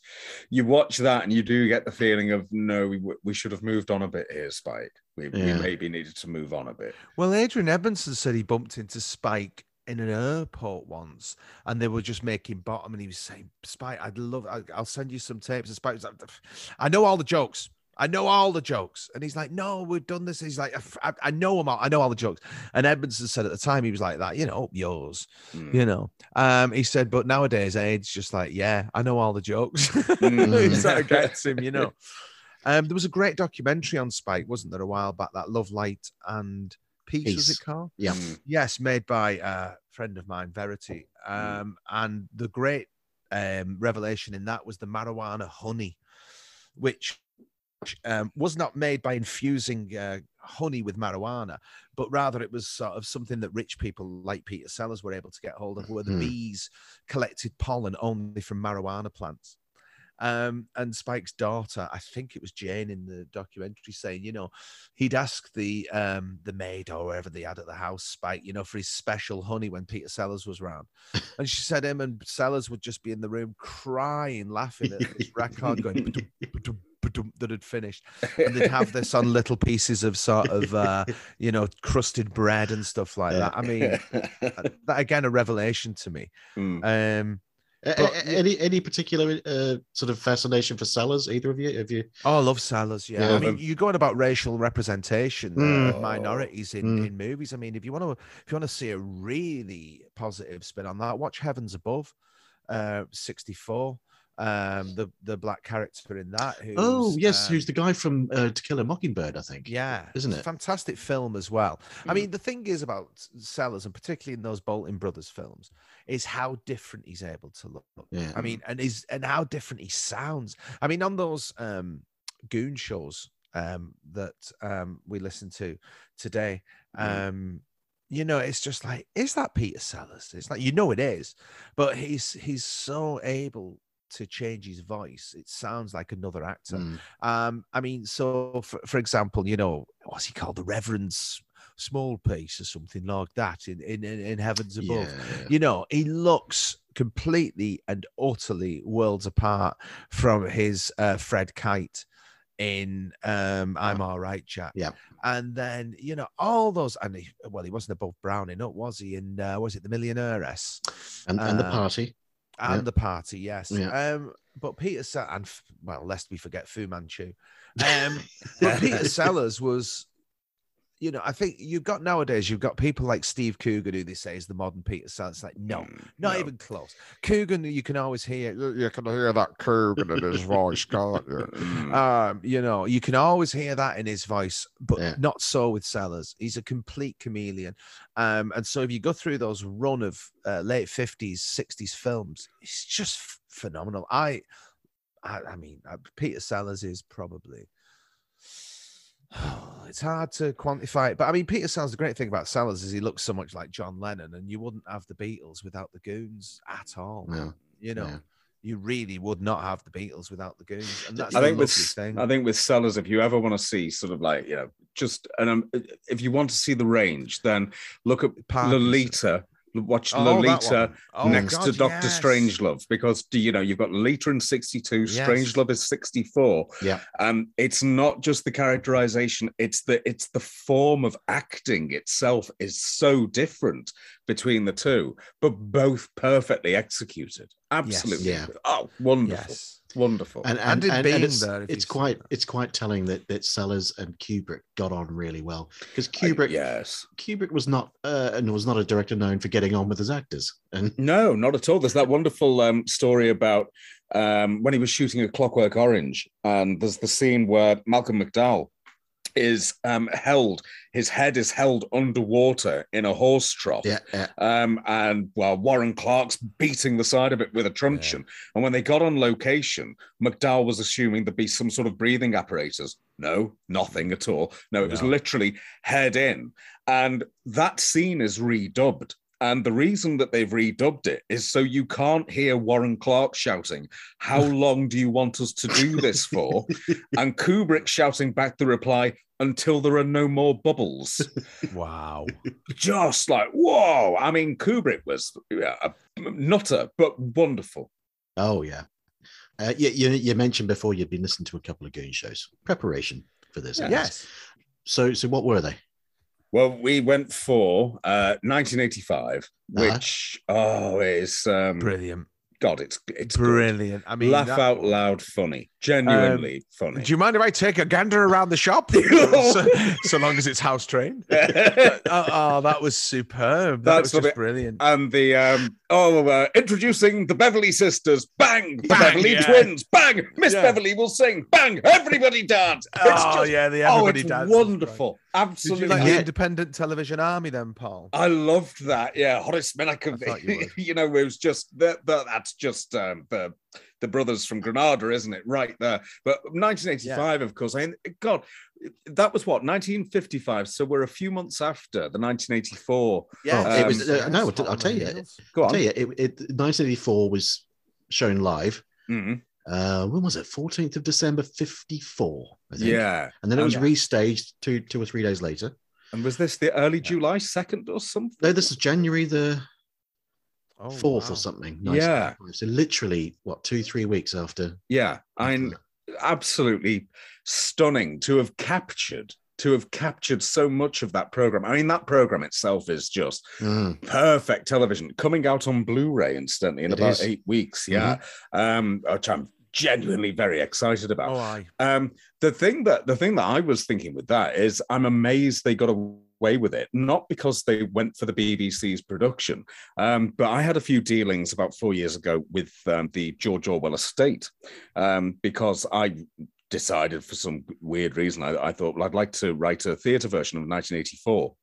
you watch that and you do get the feeling of no, we, we should have moved on a bit here, Spike. We, we maybe needed to move on a bit. Well, Adrian Edmondson said he bumped into Spike in an airport once, and they were just making bottom, and he was saying, "Spike, I'd love. I, I'll send you some tapes." And Spike was like, "I know all the jokes. I know all the jokes." And he's like, "No, we've done this." He's like, "I, I know them all. I know all the jokes." And Edmondson said at the time he was like that, you know, yours, Mm. you know. Um, he said, but nowadays, Ade's just like, "Yeah, I know all the jokes." [laughs] Mm. he sort of gets him, you know. [laughs] Um, there was a great documentary on Spike, wasn't there, a while back? That Love, Light, and Peace, was Peace. it called? Yeah. Mm. Yes, made by a friend of mine, Verity. Um, and the great um, revelation in that was the marijuana honey, which um, was not made by infusing uh, honey with marijuana, but rather it was sort of something that rich people like Peter Sellers were able to get hold of, where the Mhm. bees collected pollen only from marijuana plants. Um, and Spike's daughter, I think it was Jane in the documentary, saying, you know, he'd ask the um the maid or whoever they had at the house, Spike, you know, for his special honey when Peter Sellers was around. [laughs] And she said him and Sellers would just be in the room crying, laughing at this record going "Ba-dum, [laughs] ba-dum, ba-dum," that had finished. And they'd have this on little pieces of sort of uh, you know, crusted bread and stuff like that. I mean, [laughs] that again a revelation to me. Mm. Um But- any any particular uh, sort of fascination for Sellers? Either of you? Have you? Oh, I love Sellers. Yeah, Yeah. I mean, you're going about racial representation Mm. of minorities in, Mm. in movies. I mean, if you want to, if you want to see a really positive spin on that, watch Heavens Above, uh, '64. Um, the the black character in that. Who's, oh yes, um, who's the guy from uh, To Kill a Mockingbird? I think. yeah, isn't it? fantastic film as well. I Mm. mean, the thing is about Sellers, and particularly in those Boulting Brothers films, is how different he's able to look. Yeah. I mean, and is and how different he sounds. I mean, on those um goon shows um that um we listened to today, um, you know, it's just like, is that Peter Sellers? It's like you know it is, but he's he's so able to change his voice. It sounds like another actor. Mm. Um, I mean, so for, for example, you know, what's he called? The Reverend S- Small Piece or something like that in, in, in Heavens Above. Yeah, You know, he looks completely and utterly worlds apart from his uh, Fred Kite in um, I'm All Right, Jack. Yeah. And then, you know, all those, and he, well, he wasn't above Browning, up, was he? In, uh, was it The Millionairess? and and the Uh, party. And Yeah. the party, yes. Yeah. Um, but Peter Sa- and well, lest we forget Fu Manchu. [laughs] Um, but Peter Sellers was, you know, I think you've got nowadays, you've got people like Steve Coogan, who they say is the modern Peter Sellers. It's like, no, Mm, not no. even close. Coogan, you can always hear, you can hear that Coogan in his voice, can't you? Mm. Um, you know, you can always hear that in his voice, but Yeah. not so with Sellers. He's a complete chameleon. Um, and so if you go through those run of uh, late 50s, 60s films, it's just phenomenal. I, I, I mean, uh, Peter Sellers is probably. [sighs] It's hard to quantify it, but I mean, Peter Sellers. The great thing about Sellers is he looks so much like John Lennon, and you wouldn't have the Beatles without the Goons at all. No. You know, you really would not have the Beatles without the Goons, and that's I think with thing. I think with sellers, if you ever want to see sort of like you know just and um, if you want to see the range, then look at Parkinson. Lolita. Watch Oh, Lolita. Oh, next to Doctor yes. Strangelove because you know you've got Lolita in 62, Yes. Strangelove is 64. Yeah. Um, it's not just the characterization, it's the it's the form of acting itself is so different between the two, but both perfectly executed. Absolutely. Yeah. Oh, wonderful. Yes. Wonderful. And And and, in and, Being it's, there, it's quite that. it's quite telling that that Sellers and Kubrick got on really well because Kubrick yes. Kubrick was not uh, and was not a director known for getting on with his actors and No, not at all. There's that wonderful um, story about um, when he was shooting a Clockwork Orange, and there's the scene where Malcolm McDowell is um, held, his head is held underwater in a horse trough. yeah, yeah Um, and well, Warren Clarke's beating the side of it with a truncheon. And when they got on location, McDowell was assuming there'd be some sort of breathing apparatus. No, nothing at all. No, it was literally head in. And that scene is redubbed. And the reason that they've redubbed it is so you can't hear Warren Clarke shouting, How [laughs] long do you want us to do this for? [laughs] and Kubrick shouting back the reply, Until there are no more bubbles [laughs] Wow. just like whoa. I mean, Kubrick was yeah, a nutter, but wonderful. oh yeah uh, you, you you mentioned before you'd been listening to a couple of goon shows preparation for this I guess. yes. so so what were they Well, we went for uh, 1985, Uh-huh. which oh, is um, Brilliant. God, it's it's good. Brilliant. I mean, laugh that- out loud, funny, genuinely funny. Do you mind if I take a gander around the shop? [laughs] so, so long as it's house trained. [laughs] oh, oh, that was superb. That That's was just brilliant. and the um oh uh, introducing the Beverly sisters bang Bang, Beverly yeah. twins bang Miss Yeah. Beverly will sing bang everybody dance it's oh, just yeah, the oh everybody it's dance. wonderful absolutely like Yeah. the independent television army then, Paul? I loved that. Yeah, Horace thought you [laughs] You, know, it was just that. that that's just um, the the brothers from Granada, isn't it? Right there. But 1985, of course. I mean, God, that was what 1955. So we're a few months after the 1984. Yeah, Oh, it was- um, uh, no, I'll tell you. heels. Go I'll on. tell you, it, it, 1984 was shown live Mhm. Uh, when was it? 14th of December, 54. I think. Yeah. And then it was And- restaged two two or three days later. And was this the early July 2nd or something? No, this is January the Oh, 4th wow. or something. Yeah. 1995. So literally, what, two, three weeks after. Yeah. I'm absolutely stunning to have captured to have captured so much of that program. I mean, that program itself is just Mm. perfect television coming out on Blu-ray instantly in It about is. Mm-hmm. eight weeks. Yeah. Um, which I'm genuinely very excited about. Oh, I. Um, the thing that the thing that I was thinking with that is I'm amazed they got away with it, not because they went for the BBC's production, um, but I had a few dealings about four years ago with um, the George Orwell estate um, because I decided for some weird reason I, I thought well, I'd like to write a theatre version of 1984.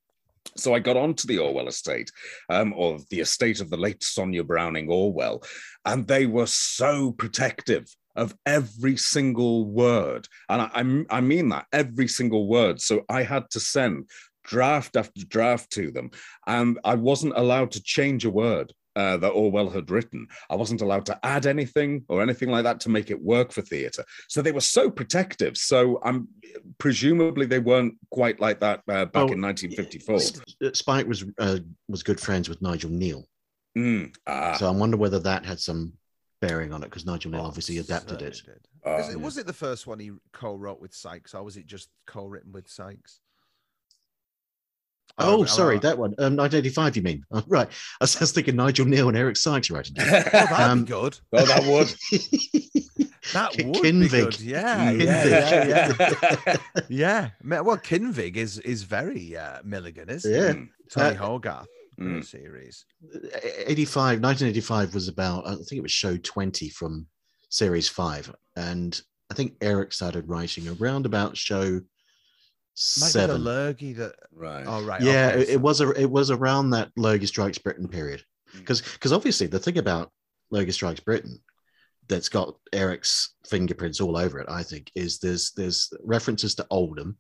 So I got onto the Orwell estate, um, or the estate of the late Sonia Brownell Orwell, and they were so protective of every single word. And I, I, I mean that every single word. So I had to send draft after draft to them, and I wasn't allowed to change a word. Uh, that Orwell had written. I wasn't allowed to add anything or anything like that to make it work for theatre. So they were so protective. So I'm presumably they weren't quite like that uh, back Oh, in 1954. Uh, Spike was uh, was good friends with Nigel Kneale. Mm, ah, So I wonder whether that had some bearing on it because Nigel Kneale Oh, obviously adapted it. certainly did. Oh, it- was it the first one he co-wrote with Sykes, or was it just co-written with Sykes? Oh, I- sorry, I- that one. Um, 1985, you mean? Oh, [laughs] right. I was, I was thinking Nigel Kneale and Eric Sykes writing. [laughs] it. Oh, that'd Um, be good. [laughs] oh, that would. That K- would be good. Yeah, Mm. yeah, yeah, yeah. yeah. Well, Kinvig is is very uh, Milligan, isn't Yeah. it? Tony Uh, Hogarth Mm. series. 85, 1985 was about, I think it was show 20 from series five. And I think Eric started writing around about show Might be seven. the Lurgy that. right. Oh right. yeah, okay, it, so- it was a, it was around that Lurgi Strikes Britain period. Mm. Because because obviously the thing about Lurgi Strikes Britain that's got Eric's fingerprints all over it, I think, is there's there's references to Oldham.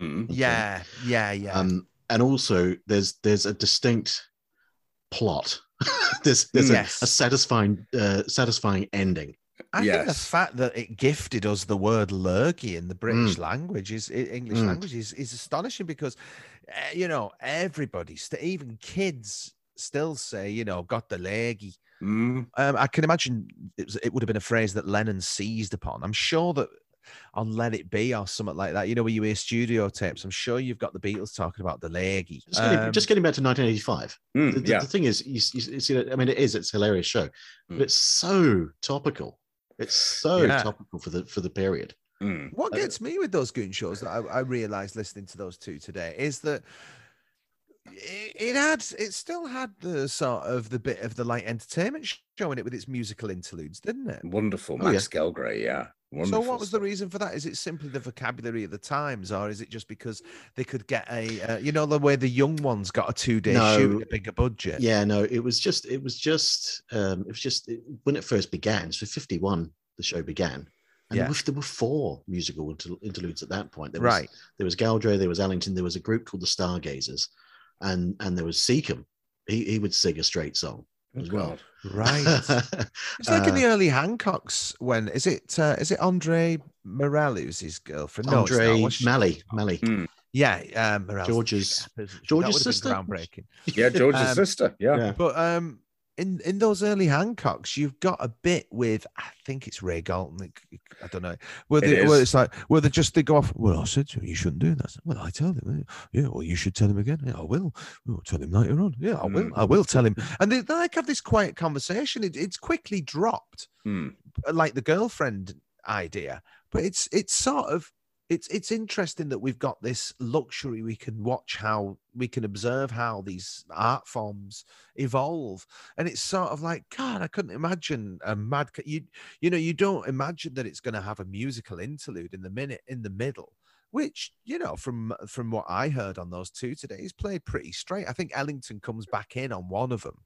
Mm. Yeah, yeah, yeah. Um, and also there's there's a distinct plot. [laughs] there's there's Yes. a, a satisfying uh, satisfying ending. I think the fact that it gifted us the word lurgy in the British Mm. language is English Mm. language is, is astonishing because uh, you know everybody, st- even kids, still say you know got the lurgy. Mm. Um, I can imagine it, was, it would have been a phrase that Lennon seized upon. I'm sure that on Let It Be or something like that, you know, where you hear studio tapes, I'm sure you've got the Beatles talking about the lurgy. Just getting, Um, just getting back to 1985. Mm, The, the- yeah. the thing is, you, you, you see, I mean, it is. It's a hilarious show, but Mm. it's so topical. It's so Yeah. topical for the for the period. Mm. What Uh, gets me with those goon shows that I, I realized listening to those two today is that it, it had it still had the sort of the bit of the light entertainment showing it with its musical interludes, didn't it? Wonderful. Oh, yeah. Max Geldray, yeah. Wonderful. so what was the reason for that? Is it simply the vocabulary of the times, or is it just because they could get a uh, you know the way the young ones got a two day shoot No. at a bigger budget? Yeah, no, it was just, it was just, um, it was just it- when it first began. So 51, the show began. And Yeah. there, were, there were four musical inter- interludes at that point. There was, right. There was Geldray, there was Ellington, there was a group called the Stargazers, and and there was Secombe. He, he would sing a straight song as well. Right. [laughs] It's like in Uh, the early Hancocks when is it uh, is it Andre Morel who's his girlfriend? No. Andre What's she- Melly, Melly, Mm. Yeah, um, Morel's George's George's sister? groundbreaking. Yeah, George's Um, sister. Yeah. Yeah. But um, in in those early Hancocks, you've got a bit with I think it's Ray Galton. I don't know where, It it's like where they just they go off. Well, I said to him, you shouldn't do that. Well, I tell him. Yeah, well, you should tell him again. Yeah, I will. I'll tell him later on. Yeah, I will. Mm. I will tell him. And they, they like have this quiet conversation. It, it's quickly dropped Mm. like the girlfriend idea but it's it's sort of it's it's interesting that we've got this luxury we can watch how we can observe how these art forms evolve and it's sort of like god i couldn't imagine a mad you you know you don't imagine that it's going to have a musical interlude in the minute in the middle which you know from from what i heard on those two today he's played pretty straight i think ellington comes back in on one of them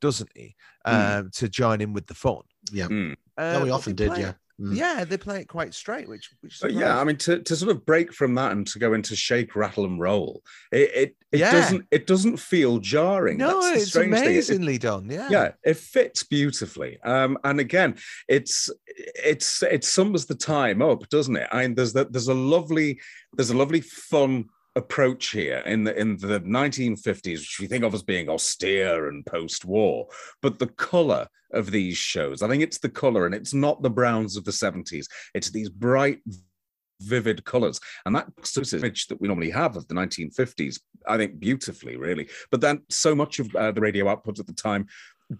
doesn't he Mm. um to join in with the fun yeah. Mm. We uh, often did, play- yeah. Mm. Yeah, they play it quite straight, which which. Yeah, I mean, to, to sort of break from that and to go into shake, rattle, and roll, it it, it Yeah. doesn't it doesn't feel jarring. no, That's it's strange thing. It- amazingly done. Yeah, yeah it fits beautifully um and again it's it's it sums the time up doesn't it i mean there's that there's a lovely there's a lovely fun approach here in the in the 1950s which we think of as being austere and post-war. But the color of these shows i think it's the color and it's not the browns of the 70s it's these bright vivid colors. And that image that we normally have of the 1950s i think beautifully really. But then so much of uh, the radio output at the time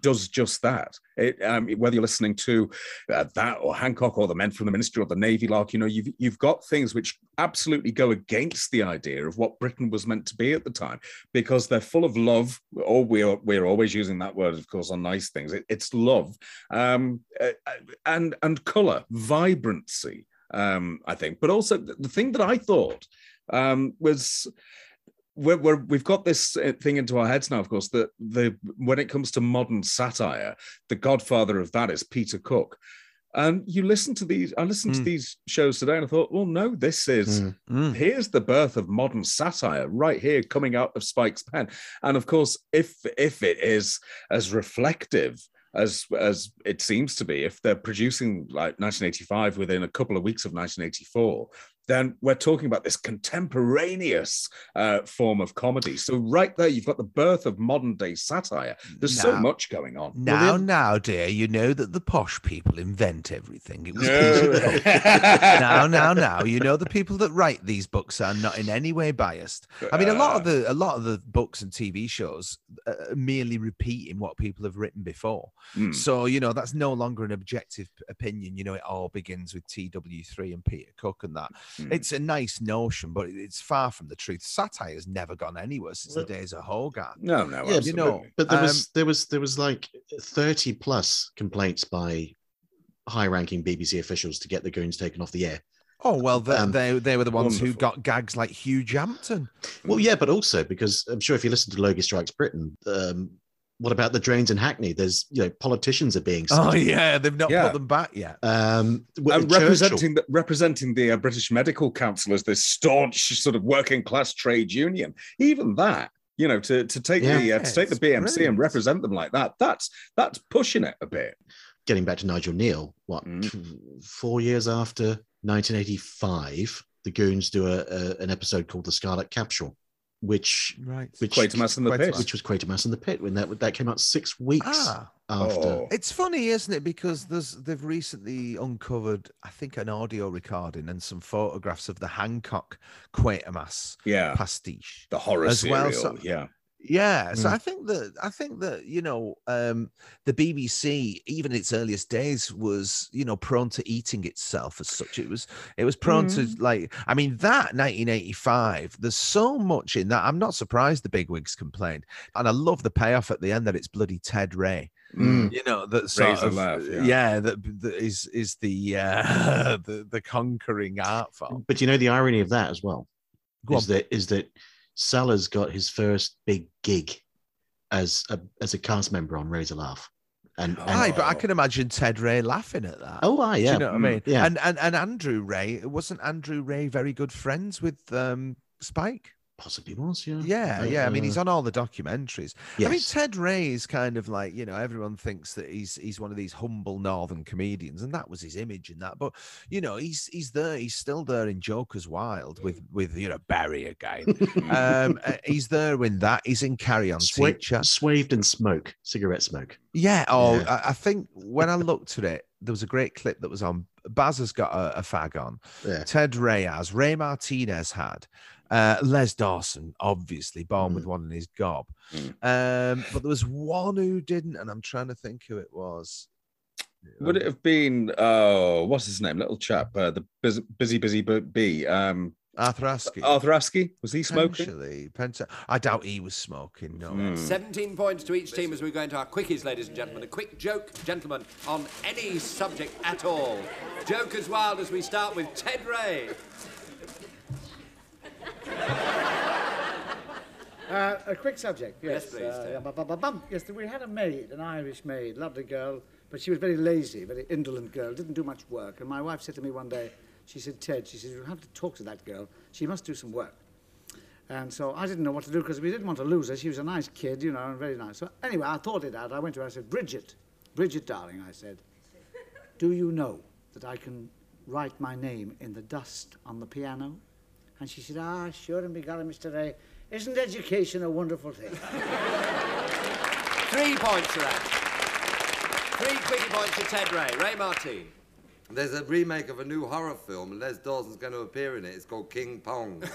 does just that. It, um, whether you're listening to uh, that or Hancock or the Men from the Ministry or the Navy Lark, you know, you've you've got things which absolutely go against the idea of what Britain was meant to be at the time, because they're full of love. Or we're we're always using that word, of course, on nice things. It, it's love, um, uh, and and color, vibrancy. Um, I think, but also the, the thing that I thought um, was we're, we're, we've got this uh, thing into our heads now, of course, that the when it comes to modern satire, the godfather of that is Peter Cook. And you listen to these, I listened to Mm. these shows today and I thought, well, no, this is Mm. Mm. here's the birth of modern satire right here coming out of Spike's pen. And of course, if if it is as reflective as as it seems to be, if they're producing like 1985 within a couple of weeks of 1984, then we're talking about this contemporaneous uh, form of comedy. So right there, you've got the birth of modern day satire. There's so much going on. Now, now, dear, you know that the posh people invent everything. It was Peter Cook. [laughs] now, now, now, you know the people that write these books are not in any way biased. I mean, a lot of the a lot of the books and TV shows uh, are merely repeating what people have written before. Mm. So you know that's no longer an objective opinion. You know, it all begins with TW3 and Peter Cook and that. Mm. It's a nice notion, but it's far from the truth. Satire has never gone anywhere since Well- the days of Hogarth. no, no, Yeah, you know. But there Um, was there was there was like thirty plus complaints by high-ranking BBC officials to get the goons taken off the air. Oh well, they, Um, they they were the ones who got gags like Hugh Jampton. Well, yeah, but also because I'm sure if you listen to Lurgi Strikes Britain, um, what about the drains in Hackney? There's you know politicians are being Oh yeah, they've not Yeah. put them back yet. Um, w- and representing the, representing the uh, British Medical Council as this staunch sort of working class trade union, even that, you know, to to take Yeah. the uh, to take the It's BMC and represent them like that, that's that's pushing it a bit. getting back to Nigel Kneale, what Mm. t- four years after 1985, the Goons do a, a an episode called the Scarlet Capsule, which Right. which Quatermass in the Quite pit. which was Quatermass in the Pit when that that came out six weeks Ah, after. Oh. it's funny, isn't it? Because there's they've recently uncovered, I think, an audio recording and some photographs of the Hancock Quatermass Yeah, pastiche. the horror As well, serial. so- yeah, Yeah, so Mm. I think that I think that you know um, the BBC, even in its earliest days, was you know prone to eating itself as such. It was it was prone to like I mean that 1985. There's so much in that. I'm not surprised the bigwigs complained, and I love the payoff at the end that it's bloody Ted Ray. Mm. You know that sort Raise of laugh, yeah. yeah. that, that is is the uh, [laughs] the the conquering art form. But you know the irony of that as well Go is on. that is that Sellers got his first big gig as a as a cast member on Raise a Laugh, and, and Aye, but I can imagine Ted Ray laughing at that. oh, aye, Do you know what I mm, mean? yeah. And and and Andrew Ray wasn't Andrew Ray very good friends with um Spike? Possibly was, yeah, Yeah, yeah. I mean, he's Uh, on all the documentaries. I mean. Ted Ray is kind of like you know everyone thinks that he's he's one of these humble northern comedians, and that was his image in that. But you know, he's he's there. He's still there in Joker's Wild with with you know Barry again. um, [laughs] uh, he's there in that. He's in Carry On Swa- Teacher. swathed in smoke, cigarette smoke. Yeah. Oh, Yeah. I, I think when I looked at it, there was a great clip that was on. Baz has got a, a fag on. Yeah. Ted Ray has. Ray Martine had. Uh, Les Dawson, obviously, born with one in his gob. Mm. Um, but there was one who didn't, and I'm trying to think who it was. Would it have been? Oh, what's his name? Little chap, uh, the busy, busy, busy bu- bee. Um, Arthur Askey? Arthur Askey. Was he smoking? Potentially. Penta- I doubt he was smoking. No. Mm. 17 points to each team as we go into our quickies, ladies and gentlemen. A quick joke, gentlemen, on any subject at all. Joker's Wild as we start with Ted Ray. [laughs] Uh, a quick subject, yes. Yes, please, Uh, Ted. bum, bum, bum, bum. Yes, we had a maid, an Irish maid, lovely girl, But she was very lazy, very indolent girl, didn't do much work. And my wife said to me one day, she said, Ted, she said, you have to talk to that girl. She must do some work. And so I didn't know what to do because we didn't want to lose her. She was a nice kid, you know, and very nice. So anyway, I thought it out. I went to her, I said, Bridget, Bridget, darling, I said, do you know that I can write my name in the dust on the piano? And she said, ah, sure, and begorra, Mr. Ray. Isn't education a wonderful thing? Three points to that. Three quickie points to Ted Ray. Ray Martine. There's a remake of a new horror film, and Les Dawson's going to appear in it. It's called King Pong. [laughs]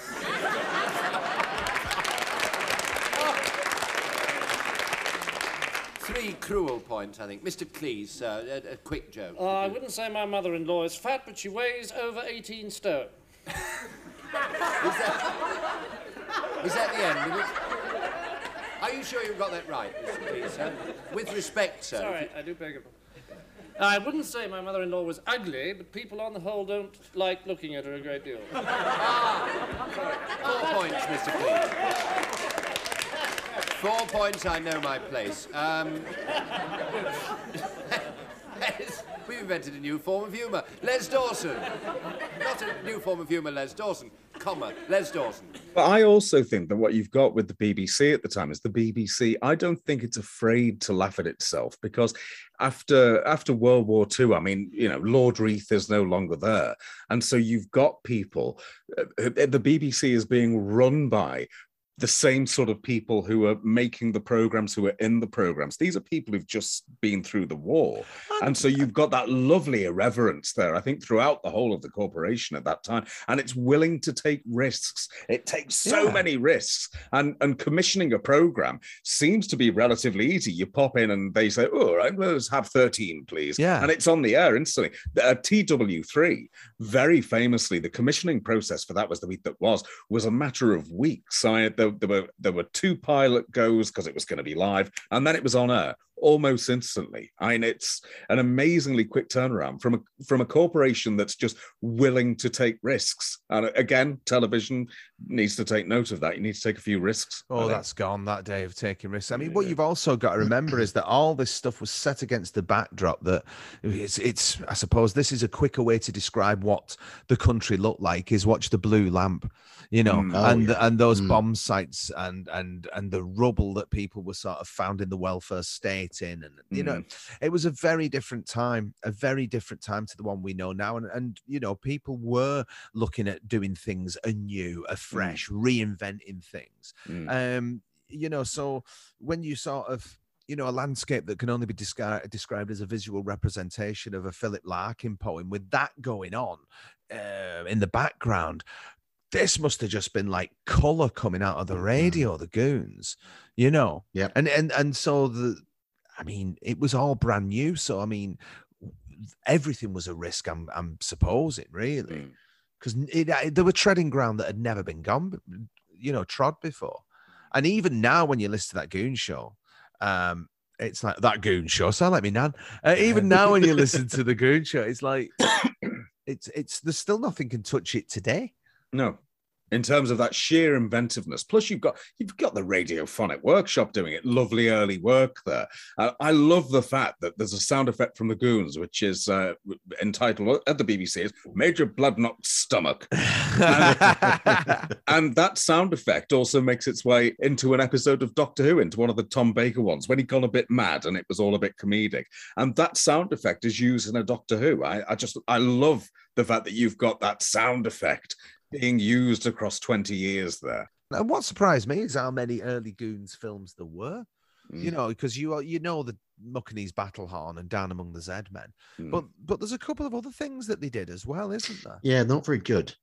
Three cruel points, I think. Mr. Cleese, uh, a, a quick joke. Uh, I wouldn't say my mother-in-law is fat, but she weighs over 18 stone. Is that the end of it? Are you sure you've got that right, Mr. With respect, sir. Sorry, I do beg your pardon. I wouldn't say my mother-in-law was ugly, but people on the whole don't like looking at her a great deal. ah, Four points, Mr. Cleese. Four points, I know my place. Um, [laughs] we've invented a new form of humour. Les Dawson. Not a new form of humour, Les Dawson. Comma, Les Dawson. But I also think that what you've got with the BBC at the time is the BBC. I don't think it's afraid to laugh at itself because after after World War II, I mean, you know, Lord Reith is no longer there, and so you've got people. Uh, the BBC is being run by the same sort of people who are making the programs, who are in the programs. These are people who've just been through the war. And so you've got that lovely irreverence there, I think, throughout the whole of the corporation at that time. And it's willing to take risks. It takes so Yeah. many risks. And, and commissioning a program seems to be relatively easy. You pop in and they say, oh, all right, let's have 13, please. Yeah. And it's on the air instantly. Uh, TW3, very famously, the commissioning process for that was the week that was, was a matter of weeks. I, there, there were there were two pilot goes because it was going to be live, and then it was on air almost instantly. I mean, it's an amazingly quick turnaround from a from a corporation that's just willing to take risks. And again, television needs to take note of that. You need to take a few risks. Oh, that's gone that day of taking risks. I mean, what you've also got to remember is that all this stuff was set against the backdrop that it's, it's, I suppose, this is a quicker way to describe what the country looked like is watch the blue lamp, you know, Mm. Oh, and yeah. and those Mm. bomb sites and and and the rubble that people were sort of found in the welfare state in, and you know, it was a very different time, a very different time to the one we know now, and and you know, people were looking at doing things anew, afresh, reinventing things. Mm. um you know so when you sort of you know a landscape that can only be descri- described as a visual representation of a philip larkin poem with that going on uh, in the background this must have just been like color coming out of the radio the goons you know? Yeah and and and so the i mean it was all brand new so i mean everything was a risk i'm i'm supposing really because it, it, they were treading ground that had never been gone, you know, trod before. And even now, when you listen to that Goon show, um, it's like that Goon show. Sound like me, Nan. Uh, even now, when you listen to the [laughs] Goon show, it's like [coughs] it's it's there's still nothing can touch it today. No. In terms of that sheer inventiveness, plus you've got you've got the radiophonic workshop doing it, lovely early work there. Uh, I love the fact that there's a sound effect from the Goons, which is uh, entitled at the BBC is "Major Bloodnok's Stomach," [laughs] and, and that sound effect also makes its way into an episode of Doctor Who, into one of the Tom Baker ones when he gone a bit mad and it was all a bit comedic. And that sound effect is used in a Doctor Who. I, I just I love the fact that you've got that sound effect being used across 20 years there. And what surprised me is how many early Goons films there were. You Mm. know, because you are you know the Mukkinese Battle Horn and Down Among the Zed Men, Mm. but but there's a couple of other things that they did as well, isn't there? Yeah, not very good.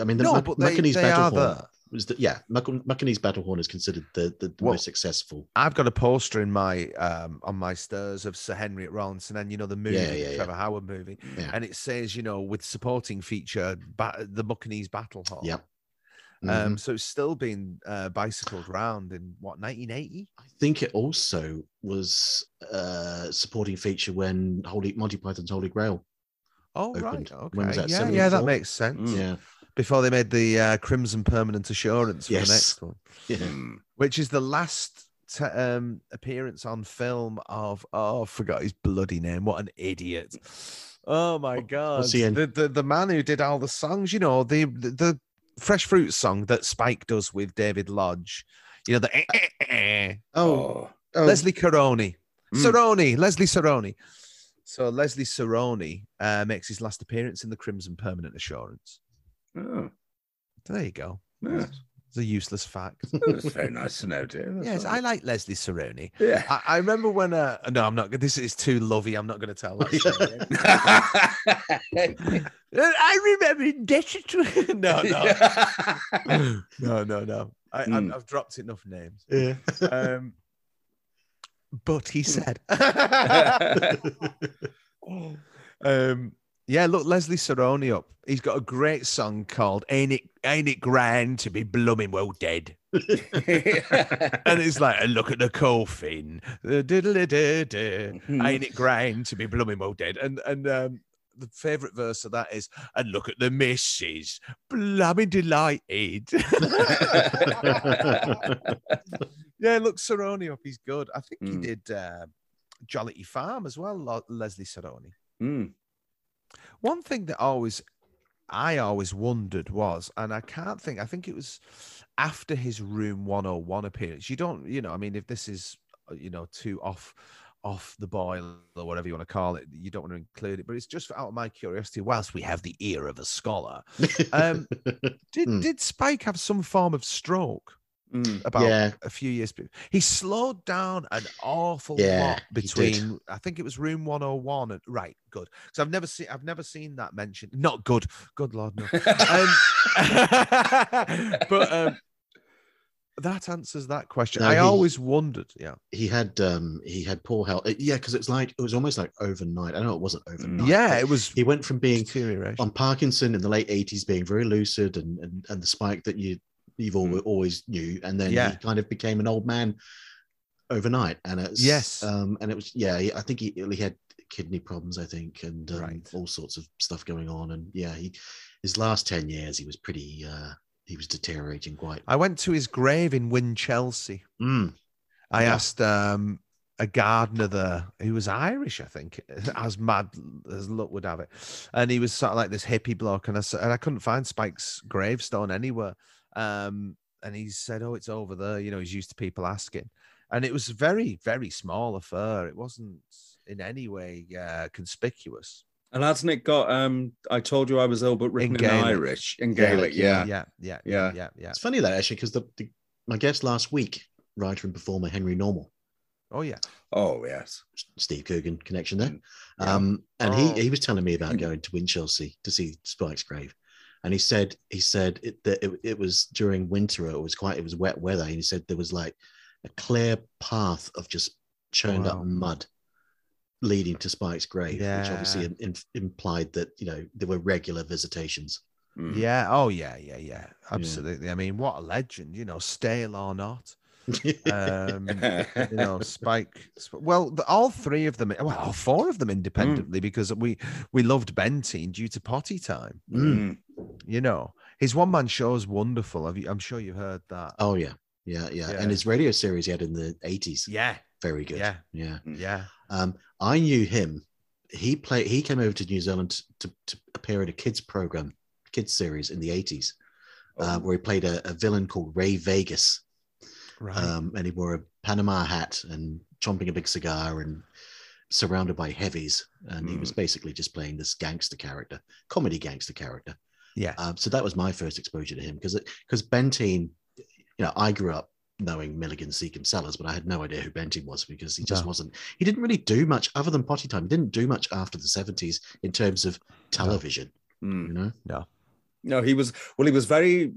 I mean, the No, Mac- but they- Mukkinese they Battle Horn there. was the yeah, Mac- Mukkinese Battle Horn is considered the the, the Well, most successful. I've got a poster in my um on my stairs of Sir Henry at Rawlinson, and then you know the movie, Yeah, the yeah, yeah. Trevor Howard movie, Yeah. and it says you know with supporting feature ba- the Mukkinese Battle Hall. Yep. Um, Mhm. so it's still been uh, bicycled round in what 1980. I think it also was uh supporting feature when Holy Monty Python's Holy Grail. Oh opened. right, okay, When was that, yeah, yeah, that makes sense. Mm. Yeah. Before they made the uh, Crimson Permanent Assurance for Yes. the next one, Yeah. Mm. which is the last t- um, appearance on film of oh, I forgot his bloody name. What an idiot! Oh my god, what's he in? the, the the man who did all the songs. You know the the, the Fresh Fruit song that Spike does with David Lodge. You know the eh, eh, eh. Oh, oh. Leslie Caroni, Mm. Sarony, Leslie Sarony. So Leslie Sarony uh, makes his last appearance in the Crimson Permanent Assurance. Oh, There you go. yeah. It's a useless fact. That's very [laughs] nice to know, dear. That's yes, all I like Leslie Sarony. Yeah. I, I remember when. Uh, no, I'm not. Good. This is too lovey. I'm not going to tell that. [laughs] story. [laughs] I remember Destitute. no, no, no, no, no. I, Hmm. I've, I've dropped enough names. Yeah. Um, but he said, um, yeah, look, Leslie Sarony up. He's got a great song called "Ain't It Ain't It Grand to Be Blooming Well Dead," [laughs] [laughs] and it's like, "And look at the coffin, diddle-a-dee-dee. ain't it grand to be blooming well dead?" And and um, the favorite verse of that is, "And look at the missus, blooming delighted." [laughs] yeah, look, Sarony up. He's good. I think he Mm. did uh, Jollity Farm as well. Leslie Sarony. Mm. One thing that always I always wondered was, and I can't think, I think it was after his Room 101 appearance. You don't, you know, I mean, if this is, uh, you know, too off off the boil or whatever you want to call it, you don't want to include it, but it's just out of my curiosity, whilst we have the ear of a scholar. Um, [laughs] did Hmm. did Spike have some form of stroke Mm. about Yeah. a few years before? He slowed down an awful Yeah, lot between I think it was room 101 and right, good. Because I've never seen I've never seen that mentioned. Not good. Good lord, no. [laughs] Um, [laughs] but um that answers that question. No, I he- always wondered, yeah. he had um he had poor health. Yeah, because it's like it was almost like overnight. I know it wasn't overnight. Yeah, it was He went from being on Parkinson in the late eighties, being very lucid and and, and the spike that you you've always, always knew, and then Yeah. he kind of became an old man overnight. And it's Yes. um and it was yeah. I think he, he had kidney problems. I think and um, Right. all sorts of stuff going on. And yeah, he his last ten years he was pretty. uh He was deteriorating quite. I went to his grave in Winchelsea. Mm. I Yeah. asked um, a gardener there who was Irish, I think, [laughs] as mad as luck would have it. And he was sort of like this hippie bloke. And I, and I couldn't find Spike's gravestone anywhere. Um, and he said, Oh, it's over there. You know, he's used to people asking. And it was a very, very small affair. It wasn't in any way uh, conspicuous. And hasn't it got? Um, I told you I was ill, but written in, Gaelic. Irish, in Gaelic. Yeah, Yeah, yeah, Yeah. yeah, yeah. It's funny that actually because the, the my guest last week, writer and performer Henry Normal. Oh, yeah. Oh yes. Steve Coogan connection there. Yeah. Um, and Oh. he he was telling me about going to Winchelsea to see Spike's grave, and he said he said it, that it, it was during winter. It was quite it was wet weather, and he said there was like a clear path of just churned Wow. up mud leading to Spike's grave, which obviously Yeah. im- im- implied that you know there were regular visitations. Mm. Yeah. Oh, yeah, yeah, yeah. Absolutely. I mean, what a legend, you know, stale or not. [laughs] Um, you know, [laughs] Spike. Well, the, all three of them, well, all four of them independently, because we we loved Bentine due to potty time. Mm. You know, his one man show is wonderful. Have you, I'm sure you've heard that. Oh yeah, yeah, yeah, Yeah. And his radio series he had in the eighties, Yeah, very good. Yeah. yeah. yeah. Um, I knew him. He played. He came over to New Zealand to, to appear in a kids program, kids series in the eighties, uh, Oh. where he played a, a villain called Ray Vegas, Right. um, and he wore a Panama hat and chomping a big cigar and surrounded by heavies, and he Hmm. was basically just playing this gangster character, comedy gangster character. Yeah. Um, so that was my first exposure to him because because Bentine, you know, I grew up knowing Milligan Secombe Sellers, but I had no idea who Bentine was because he just No. wasn't. He didn't really do much other than potty time. He didn't do much after the seventies in terms of television. Mm. You know, No. No, he was well. He was very,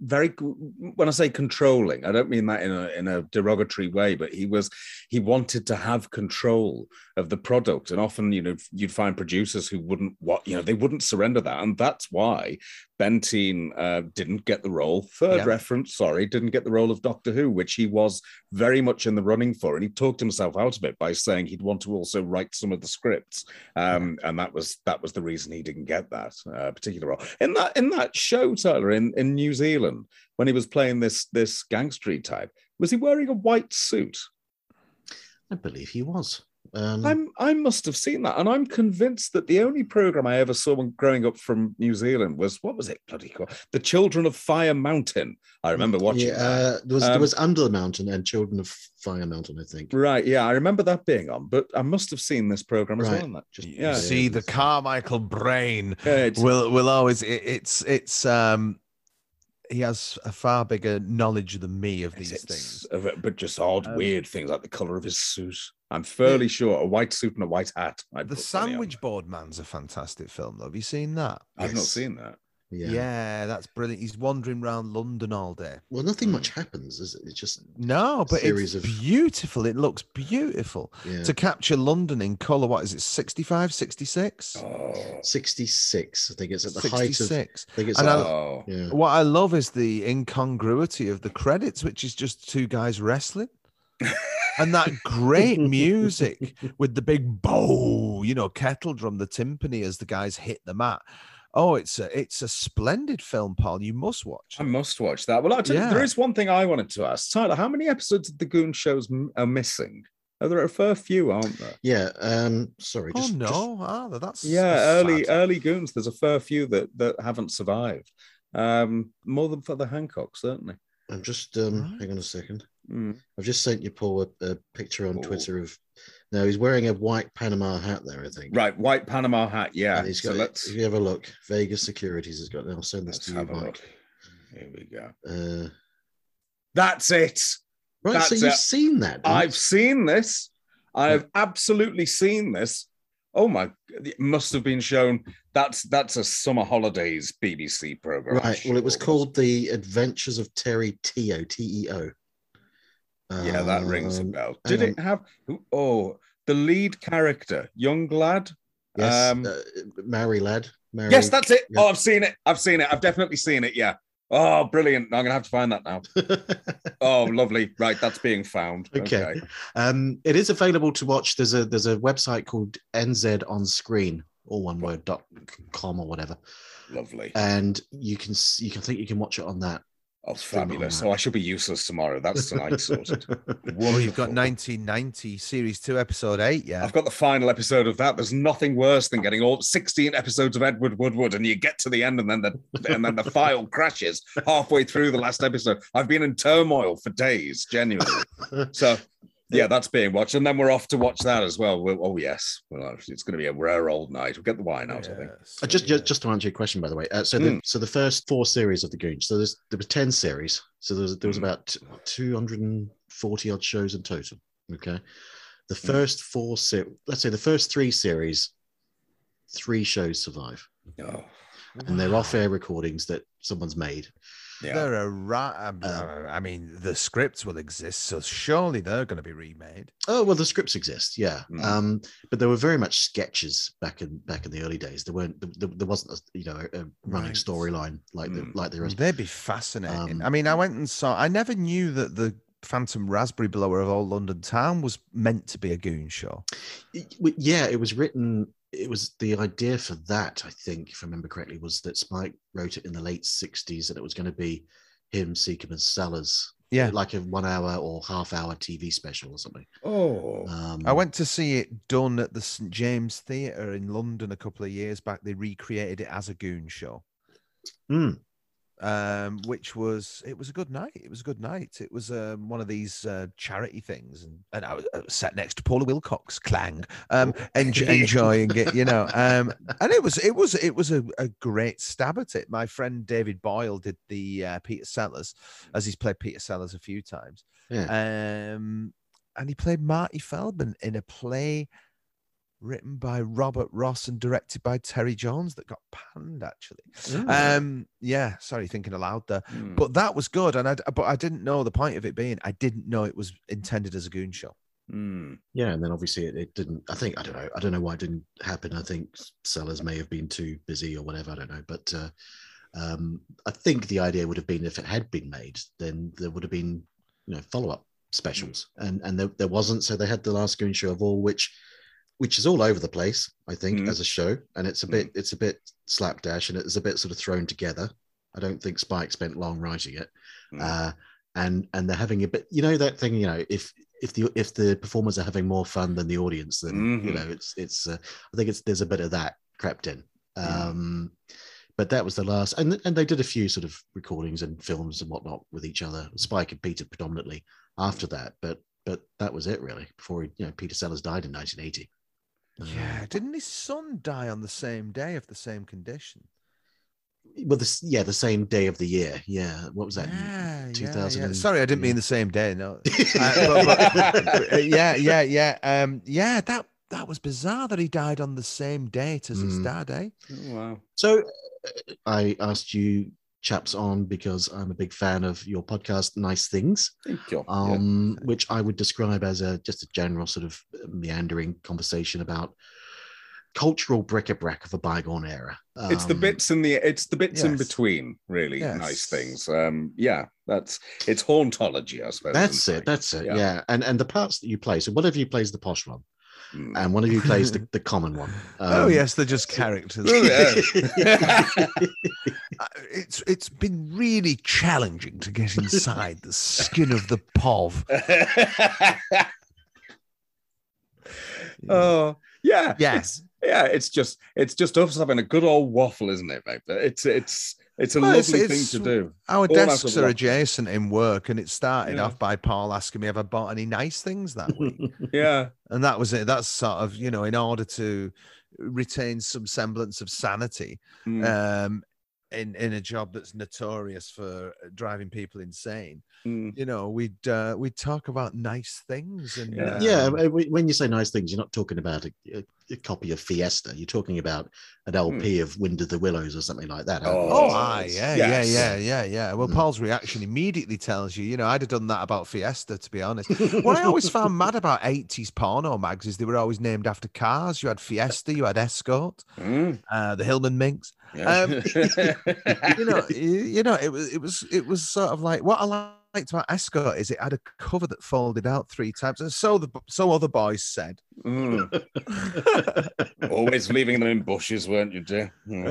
very. When I say controlling, I don't mean that in a in a derogatory way, but he was. He wanted to have control of the product, and often, you know, you'd find producers who wouldn't. What you know, they wouldn't surrender that, and that's why Bentine uh, didn't get the role. Third Yeah. reference, sorry, didn't get the role of Doctor Who, which he was very much in the running for, and he talked himself out of it by saying he'd want to also write some of the scripts, um, and that was that was the reason he didn't get that uh, particular role in that in that show, Tyler, in in New Zealand when he was playing this this gangstery type. Was he wearing a white suit? I believe he was. Um, I'm I must have seen that, and I'm convinced that the only program I ever saw when growing up from New Zealand was what was it bloody called? The Children of Fire Mountain. I remember watching. yeah, that. uh, there was there Um, was Under the Mountain and Children of Fire Mountain, I think. Right, yeah, I remember that being on, but I must have seen this program as Right. well. and That just You yeah, see the Carmichael brain Yeah, it's- will will always it, it's it's um he has a far bigger knowledge than me of these it's things. but just odd, Um, weird things like the color of his suit. I'm fairly sure a white suit and a white hat. I'd The put money on. Sandwich Board Man's a fantastic film, though. Have you seen that? I've not seen that. Yeah. Yeah. that's brilliant. He's wandering around London all day. Well, nothing hmm. much happens, is it? It's just No, but series it's of- beautiful. It looks beautiful. yeah. To capture London in colour, what is it, 65, 66? Oh, 66. I think it's at the height of. 66. I think it's And at I- the- oh. yeah. What I love is the incongruity of the credits, which is just two guys wrestling. [laughs] and that great music with the big bow, you know, kettle drum, the timpani as the guys hit the mat. Oh, it's a it's a splendid film, Paul. You must watch. I must watch that. Well, I tell you, there Yeah. is one thing I wanted to ask Tyler. How many episodes of the Goon shows are missing? Oh, there are a fair few, aren't there? Yeah. Um. Sorry. Oh Just, no, just- ah, that's Yeah, that's early sad. early Goons. There's a fair few that that haven't survived. Um, more than for the Hancock, certainly. I'm just. Um. Right. Hang on a second. Mm. I've just sent you Paul a, a picture on Oh. Twitter of. No, he's wearing a white Panama hat there. I think. Right, white Panama hat. Yeah. And he's so got. let's if you have a look, Vegas Securities has got. I'll send this let's to you, Mike. look. Here we go. Uh, That's it. right? So you've it. seen that. I've seen this. I have absolutely seen this. Oh my! It must have been shown. That's that's a summer holidays BBC program. Right. Well, it was called The Adventures of Terry Teo. T E O. Yeah, that rings a Um, bell. Did it have? Oh, the lead character, young lad. Yes, Um, uh, Mary Lad. Mary, Yes, that's it. yeah. Oh, I've seen it. I've seen it. I've definitely seen it. Yeah. Oh, brilliant! I'm gonna have to find that now. [laughs] Oh, lovely. Right, that's being found. okay. Um, it is available to watch. There's a there's a website called NZ on Screen, all one word dot com or whatever, Lovely. and you can you can think you can watch it on that. Oh, Still fabulous. on So I should be useless tomorrow. That's tonight [laughs] sorted. Well, you've got 1990 series two, episode eight. Yeah. I've got the final episode of that. There's nothing worse than getting all 16 episodes of Edward Woodward, and you get to the end, and then the and then the [laughs] file crashes halfway through the last episode. I've been in turmoil for days, genuinely. So yeah, that's being watched, and then we're off to watch that as well. We'll- oh yes, well, it's going to be a rare old night. We'll get the wine out, I think. Uh, just, just just to answer your question, by the way. Uh, so the Mm. so the first four series of the Goon. So there's there was ten series. So there was there was Mm. about two hundred and forty odd shows in total. Okay, the Mm. first four se- let's say the first three series, three shows survive, Oh, and they're off air recordings that someone's made. Yeah. They're a right. Um, I mean, the scripts will exist, so surely they're going to be remade. Oh well, the scripts exist, yeah. Mm. Um, but there were very much sketches back in back in the early days. There weren't there, there wasn't a you know a running Right. storyline like the, Mm. like there is. They'd be fascinating. Um, I mean, I went and saw. I never knew that the Phantom Raspberry Blower of Old London Town was meant to be a goon show. Yeah, it was written. It was the idea for that. I think, if I remember correctly, was that Spike wrote it in the late '60s, and it was going to be him, Secombe, and Sellers, Yeah. like a one-hour or half-hour TV special or something. Oh, Um, I went to see it done at the St James Theatre in London a couple of years back. They recreated it as a goon show. Mm. Um, which was it was a good night. It was a good night. It was um, one of these uh, charity things, and, and I was, sat next to Paula Wilcox, clang, um, enj- enjoying it, you know. Um, and it was it was it was a, a great stab at it. My friend David Boyle did the uh, Peter Sellers, as he's played Peter Sellers a few times, Yeah. um, and he played Marty Feldman in a play written by Robert Ross and directed by Terry Jones that got panned actually. Mm. Um, yeah, sorry, thinking aloud there, Mm. but that was good, and I but I didn't know the point of it being I didn't know it was intended as a goon show. Mm. Yeah, and then obviously it, it didn't. I think I don't know. I don't know why it didn't happen. I think Sellers may have been too busy or whatever. I don't know. But uh, um, I think the idea would have been if it had been made, then there would have been you know follow up specials, and and there, there wasn't. So they had the last Goon Show of all, which which is all over the place. I think Mhm. as a show, and it's a bit it's a bit slapdash, and it's a bit sort of thrown together. I don't think Spike spent long writing it. Mm. Uh, and and they're having a bit. You know that thing. You know, if if the if the performers are having more fun than the audience, then you Mhm. know it's it's. Uh, I think it's there's a bit of that crept in. Yeah. Um, but that was the last, and and they did a few sort of recordings and films and whatnot with each other. Spike and Peter predominantly after that, but but that was it really. Before you know, Peter Sellers died in 1980. Yeah, didn't his son die on the same day of the same condition? Well, this yeah, the same day of the year. Yeah, what was that? Yeah, yeah, 2000 yeah. and- Sorry, I didn't mean the same day. No, [laughs] Uh, but- but- uh, yeah, yeah, yeah, um, yeah. That that was bizarre that he died on the same date as his Mm. dad. Eh? Oh, wow. So uh, I asked you chaps on because I'm a big fan of your podcast, Nice Things, Thank you. Yeah. um, which I would describe as a just a general sort of meandering conversation about cultural bric-a-brac of a bygone era. it's the Um, bits in the it's the bits in between really Yes. nice things um yeah that's it's hauntology i suppose That's it. That's it. Yeah. Yeah. And and the parts that you play. So of you plays the posh one, Mm. and one of you plays the, the common one. [laughs] oh Um, yes, they're just characters. Oh, yeah. [laughs] Uh, it's it's been really challenging to get inside the skin of the pov. [laughs] oh yeah Yes. yeah it's just it's just us having a good old waffle isn't it mate but it's it's it's a Well, lovely it's- thing to do Our All desks are adjacent in work, and it started Yeah. off by Paul asking me if I bought any nice things that week. [laughs] yeah and that was it. That's sort of you know, in order to retain some semblance of sanity, Mm. um, in in a job that's notorious for driving people insane. Mm. You know, we'd uh, we'd talk about nice things and Yeah. uh, yeah, uh, when you say nice things, you're not talking about a, a, a copy of Fiesta. You're talking about an LP of Wind of the Willows or something like that. aren't you? Oh, Oh, aye, yeah, yes. yeah, yeah, yeah, yeah. Well, Mm. Paul's reaction immediately tells you, you know, I'd have done that about Fiesta, to be honest. [laughs] what I always found mad about 80s porno mags is they were always named after cars. You had Fiesta, you had Escort, Mm. uh, the Hillman Minx. Yeah. Um, [laughs] you know, you, know, it was, it was, it was sort of like what I liked about Escort is it had a cover that folded out three times, and so the so other boys said. Mm. [laughs] always leaving them in bushes weren't you dear Mm.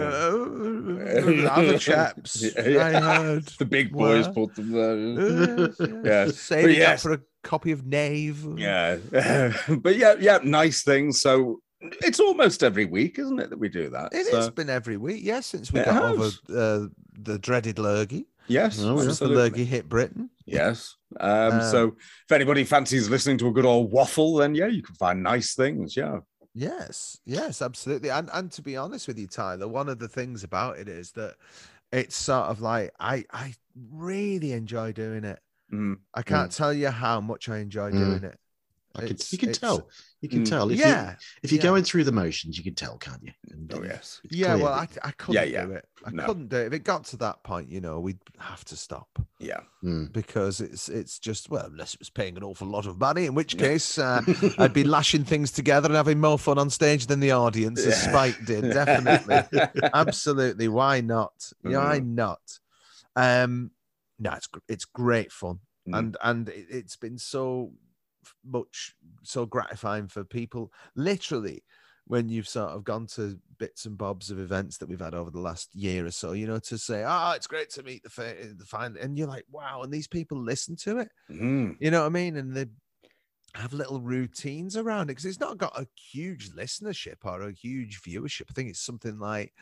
Uh, [laughs] other chaps, I heard. the big boys were. put them there Uh, yes, yes. Yeah. Saving But up for a copy of Knave. Yeah, but yeah, yeah, nice things. So it's almost every week, isn't it, that we do that? It so, has been every week, yes, since we It got over uh, the dreaded lurgy. Yes. Since the lurgy hit Britain. Yes. Um, Um, so if anybody fancies listening to a good old waffle, then yeah, you can find nice things. Yeah. Yes, yes, absolutely. And and to be honest with you, Tyler, one of the things about it is that it's sort of like I I really enjoy doing it. Mm. I can't tell you how much I enjoy Mm. doing it. I can, you can tell. You can Mm. tell. If Yeah, You, if you're yeah. going through the motions, you can tell, can't you? And, Oh yes. Yeah, clear well, I, I couldn't yeah. do it. I No. couldn't do it. If it got to that point, you know, we'd have to stop. Yeah. Mm. because it's it's just well unless it was paying an awful lot of money in which Yeah. case uh, [laughs] i'd be lashing things together and having more fun on stage than the audience as Yeah. spike did definitely [laughs] absolutely why not why Mm. not um no it's it's great fun Mm. and and it, it's been so f- much so gratifying for people literally when you've sort of gone to bits and bobs of events that we've had over the last year or so, you know, to say, "Oh, it's great to meet the fa- the fine," and you're like, "Wow!" And these people listen to it, Mm. you know what I mean? And they have little routines around it because it's not got a huge listenership or a huge viewership. I think it's something like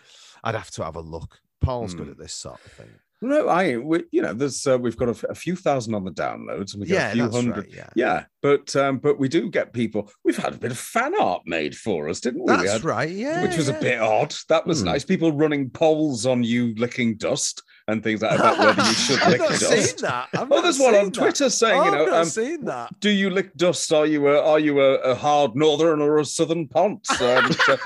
I'd have to have a look. Paul's good Mm. at this sort of thing. No, I, we, you know, there's uh, we've got a, f- a few thousand on the downloads, and we get Yeah, a few hundred. right. Yeah, Yeah, but um, but we do get people. We've had a bit of fan art made for us, didn't we? We that's had- right. Yeah, which was yeah. a bit odd. That was Hmm. nice. People running polls on you licking dust and things like that. Whether you should [laughs] I've lick not dust. seen that. I've Oh, there's one on that. Twitter saying, Oh, you I've know, not um, seen that. do you lick dust? Are you a are you a, a hard northern or a southern ponce? [laughs] Um, so-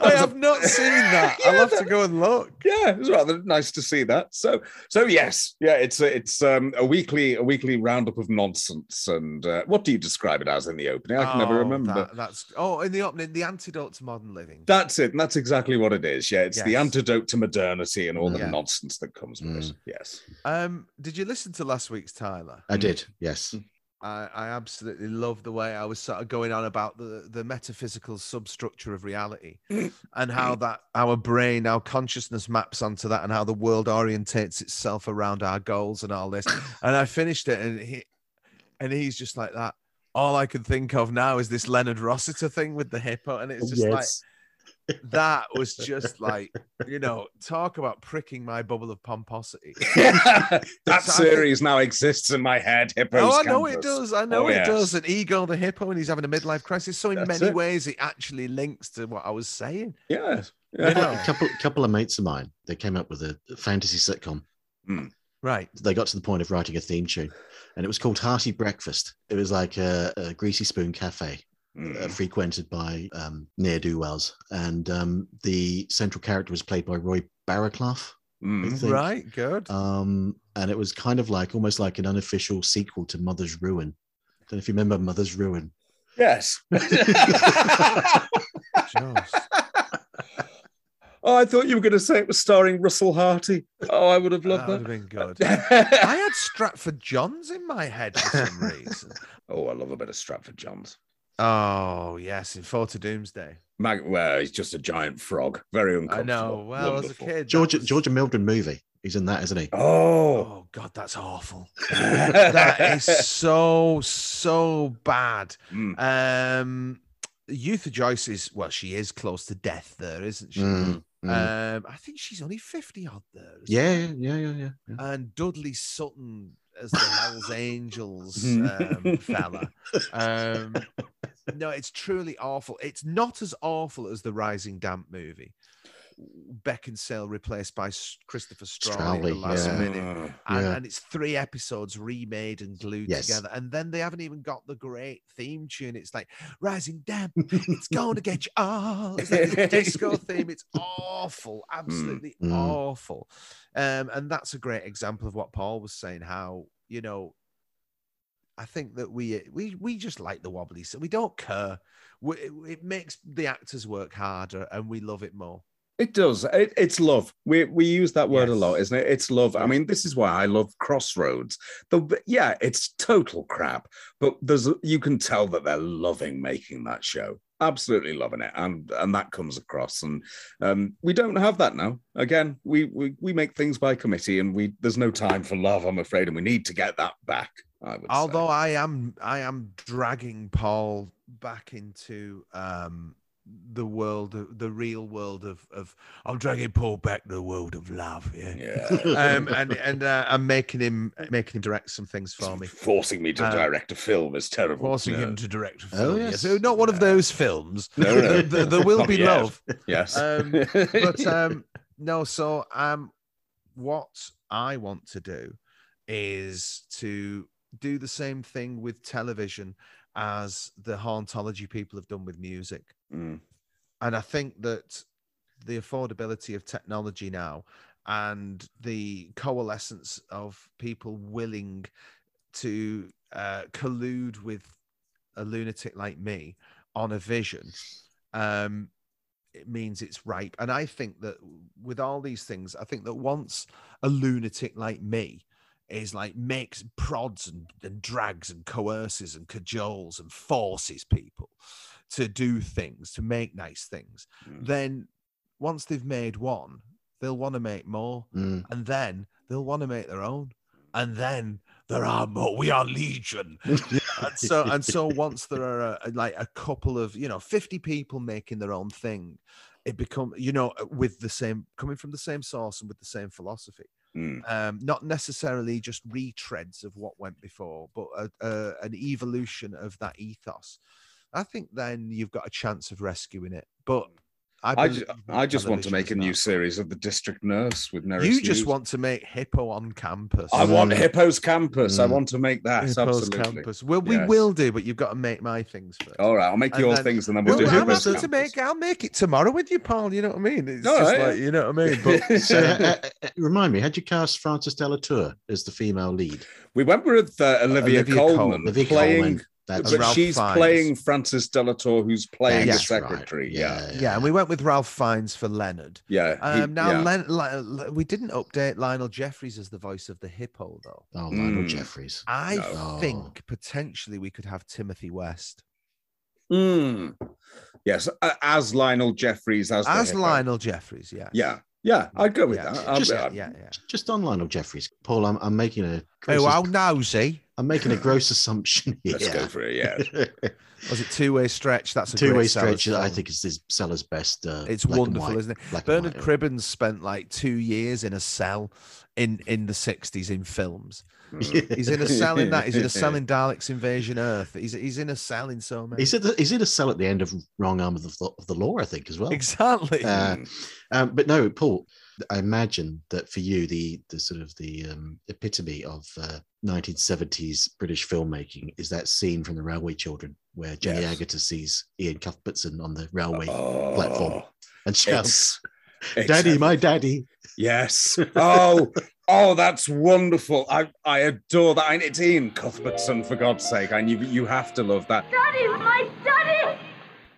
I have not seen that. [laughs] I'll Yeah, have to go and look. yeah, it was rather nice to see that. So so yes, yeah, it's a, it's um, a weekly a weekly roundup of nonsense. And uh, what do you describe it as in the opening? I can never Oh, remember. that- that's oh, in the opening, the antidote to modern living. That's it, and that's exactly what it is. Yeah, it's the antidote to modernity and all the Yeah. nonsense that comes with it. Yes. Um, did you listen to last week's Tyler? I did. Yes. I, I absolutely love the way I was sort of going on about the, the metaphysical substructure of reality [laughs] and how that our brain, our consciousness maps onto that and how the world orientates itself around our goals and all this. [laughs] And I finished it and he and he's just like that. All I can think of now is this Leonard Rossiter thing with the hippo. And it's just like that was just like, you know, talk about pricking my bubble of pomposity. [laughs] that So think- series now exists in my head. Hippos Oh, I know it does. I know Oh, it yes. does. And Ego the hippo, and he's having a midlife crisis. So in That's many it. ways, it actually links to what I was saying. Yes. You know? a couple couple of mates of mine they came up with a fantasy sitcom hmm. Right. they got to the point of writing a theme tune and it was called hearty breakfast it was like a, a greasy spoon cafe Mm. uh, frequented by um, ne'er-do-wells and um, the central character was played by roy barraclough Mm. Right. Good. um, and it was kind of like almost like an unofficial sequel to mother's ruin don't know if you remember mother's ruin Yes. [laughs] Oh, I thought you were going to say it was starring Russell Harty. Oh, I would have that loved would have that. been good. [laughs] I had Stratford Johns in my head for some reason. oh, I love a bit of Stratford Johns. Oh yes, in Four to Doomsday. Mag- well, he's just a giant frog. Very unconscious. I know. Well, as a kid, that georgia was- George and Mildred movie he's in that isn't he Oh, Oh God, that's awful. [laughs] that is so so bad. Mm. Um, Yootha Joyce is well, she is close to death there, isn't she? Mm, mm. Um, I think she's only fifty odd there. isn't yeah yeah yeah yeah, yeah. and Dudley Sutton as the Hell's Angels um, fella. [laughs] Um, no, it's truly awful. It's not as awful as the Rising Damp movie. Beckinsale replaced by Christopher Strauli at the last yeah. minute. Ah, And, Yeah. and it's three episodes remade and glued Yes. together. And then they haven't even got the great theme tune. It's like Rising Damp, it's going [laughs] to get you all. It's like this disco theme. It's awful, [laughs] absolutely mm. awful. Um, and that's a great example of what Paul was saying. How you know, I think that we we we just like the wobbly, so we don't care. We, it makes the actors work harder, and we love it more. It does. It, it's love. We we use that word a lot, isn't it? It's love. I mean, this is why I love Crossroads. The yeah, it's total crap, but there's you can tell that they're loving making that show. Absolutely loving it, and and that comes across. And um, we don't have that now. Again, we we we make things by committee, and we there's no time for love. I'm afraid, and we need to get that back. I would Although say. I am I am dragging Paul back into um the world the real world of of I'm dragging Paul back to the world of love. Yeah. yeah, Um and and uh, I'm making him making him direct some things for me. forcing me to Uh, direct a film is terrible. Forcing No. him to direct a Oh, film. yes. So not one of those films. No, no. There, there- there will Not be yet. love. Yes, Um, [laughs] but um no so um what i want to do is to do the same thing with television as the hauntology people have done with music Mm. and i think that the affordability of technology now and the coalescence of people willing to uh, collude with a lunatic like me on a vision um, it means it's ripe. And I think that with all these things, I think that once a lunatic like me is like makes prods and, and drags and coerces and cajoles and forces people to do things, to make nice things, Mm. then once they've made one, they'll want to make more. Mm. And then they'll want to make their own. And then there are more. We are legion. [laughs] and so and so once there are a, like a couple of you know 50 people making their own thing it become you know with the same coming from the same source and with the same philosophy Mm. um not necessarily just retreads of what went before but a, a, an evolution of that ethos i think then you've got a chance of rescuing it but i, I, believe ju- I just want to make is a new not. series of the District Nurse with Nerys you just Hughes. want to make hippo on campus I want Mm. Hippo's Campus. I Mm. want to make that. Hippo's absolutely. campus well we Yes. will do but you've got to make my things first All right, I'll make And your then- things and then we'll, Well, do I'm Hippo's happy to Campus. make. I'll make it tomorrow with you, Paul. You know what I mean? It's All just right, like you know what I mean. But [laughs] so uh, uh, remind me had you cast frances de la tour as the female lead we went with uh, Olivia, Olivia Colman, Colman. Olivia playing Colman. That's but Ralph she's Fiennes. playing Frances de la Tour, who's playing the That's right. secretary. Yeah, Yeah, and we went with Ralph Fiennes for Leonard. yeah. he- Um, now, yeah. Len- Li- we didn't update Lionel Jeffries as the voice of the hippo, though. Oh, Lionel Mm. Jeffries. I No. think potentially we could have Timothy West Mm. Yes, as Lionel Jeffries as as hippo. Lionel Jeffries. Yeah. Yeah, yeah, I'd go with Yeah. that. I'll- Just- I'll- Yeah, yeah. Just on Lionel Jeffries, Paul. I'm, I'm making a gross, Oh, how nosy! I'm making a gross assumption here. Let's go for it. Yeah. [laughs] Was it two way stretch? That's a Two way great Sellers' stretch. I think is his Sellers' best. Uh, it's wonderful, white- isn't it? black Bernard white. Cribbins spent like two years in a cell in in the '60s in films. [laughs] He's in a cell in that. He's in a cell in [laughs] Daleks Invasion Earth. He's he's in a cell in so many. He's in, the, he's in a cell at the end of Wrong Arm of the, of the Law, I think, as well. exactly. Uh, um, but no, Paul, I imagine that for you, the the sort of the um, epitome of uh, 1970s British filmmaking is that scene from The Railway Children where Jenny Yes. Agutter sees Iain Cuthbertson on the railway Oh, platform and shouts, it's- "Daddy, it's- my daddy!" Yes. Oh, oh, that's wonderful. I, I adore that. And it's Iain Cuthbertson, for God's sake. And you, you have to love that. Daddy, my daddy!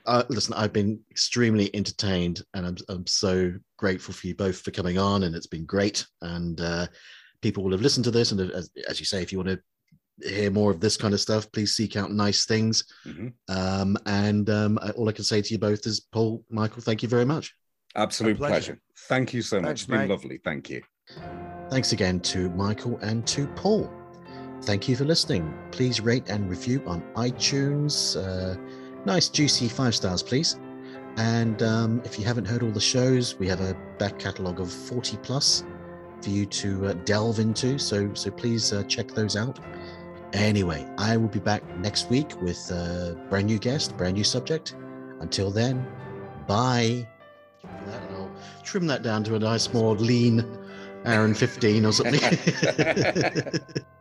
Uh, listen, I've been extremely entertained, and I'm I'm so grateful for you both for coming on, and it's been great. And uh, people will have listened to this, and as, as you say, if you want to hear more of this kind of stuff, please seek out nice things. Mhm. Um, and um, all I can say to you both is, Paul, Michael, thank you very much. Absolute pleasure. pleasure. Thank you so much. Thanks, It's been mate. lovely. Thank you. Thanks again to Michael and to Paul. Thank you for listening. Please rate and review on iTunes. Uh, nice, juicy five stars, please. And um, if you haven't heard all the shows, we have a back catalogue of 40 plus for you to uh, delve into. So, so please uh, check those out. Anyway, I will be back next week with a brand new guest, brand new subject. Until then, bye. I'll trim that down to a nice, more lean and 15 or something. [laughs] [laughs]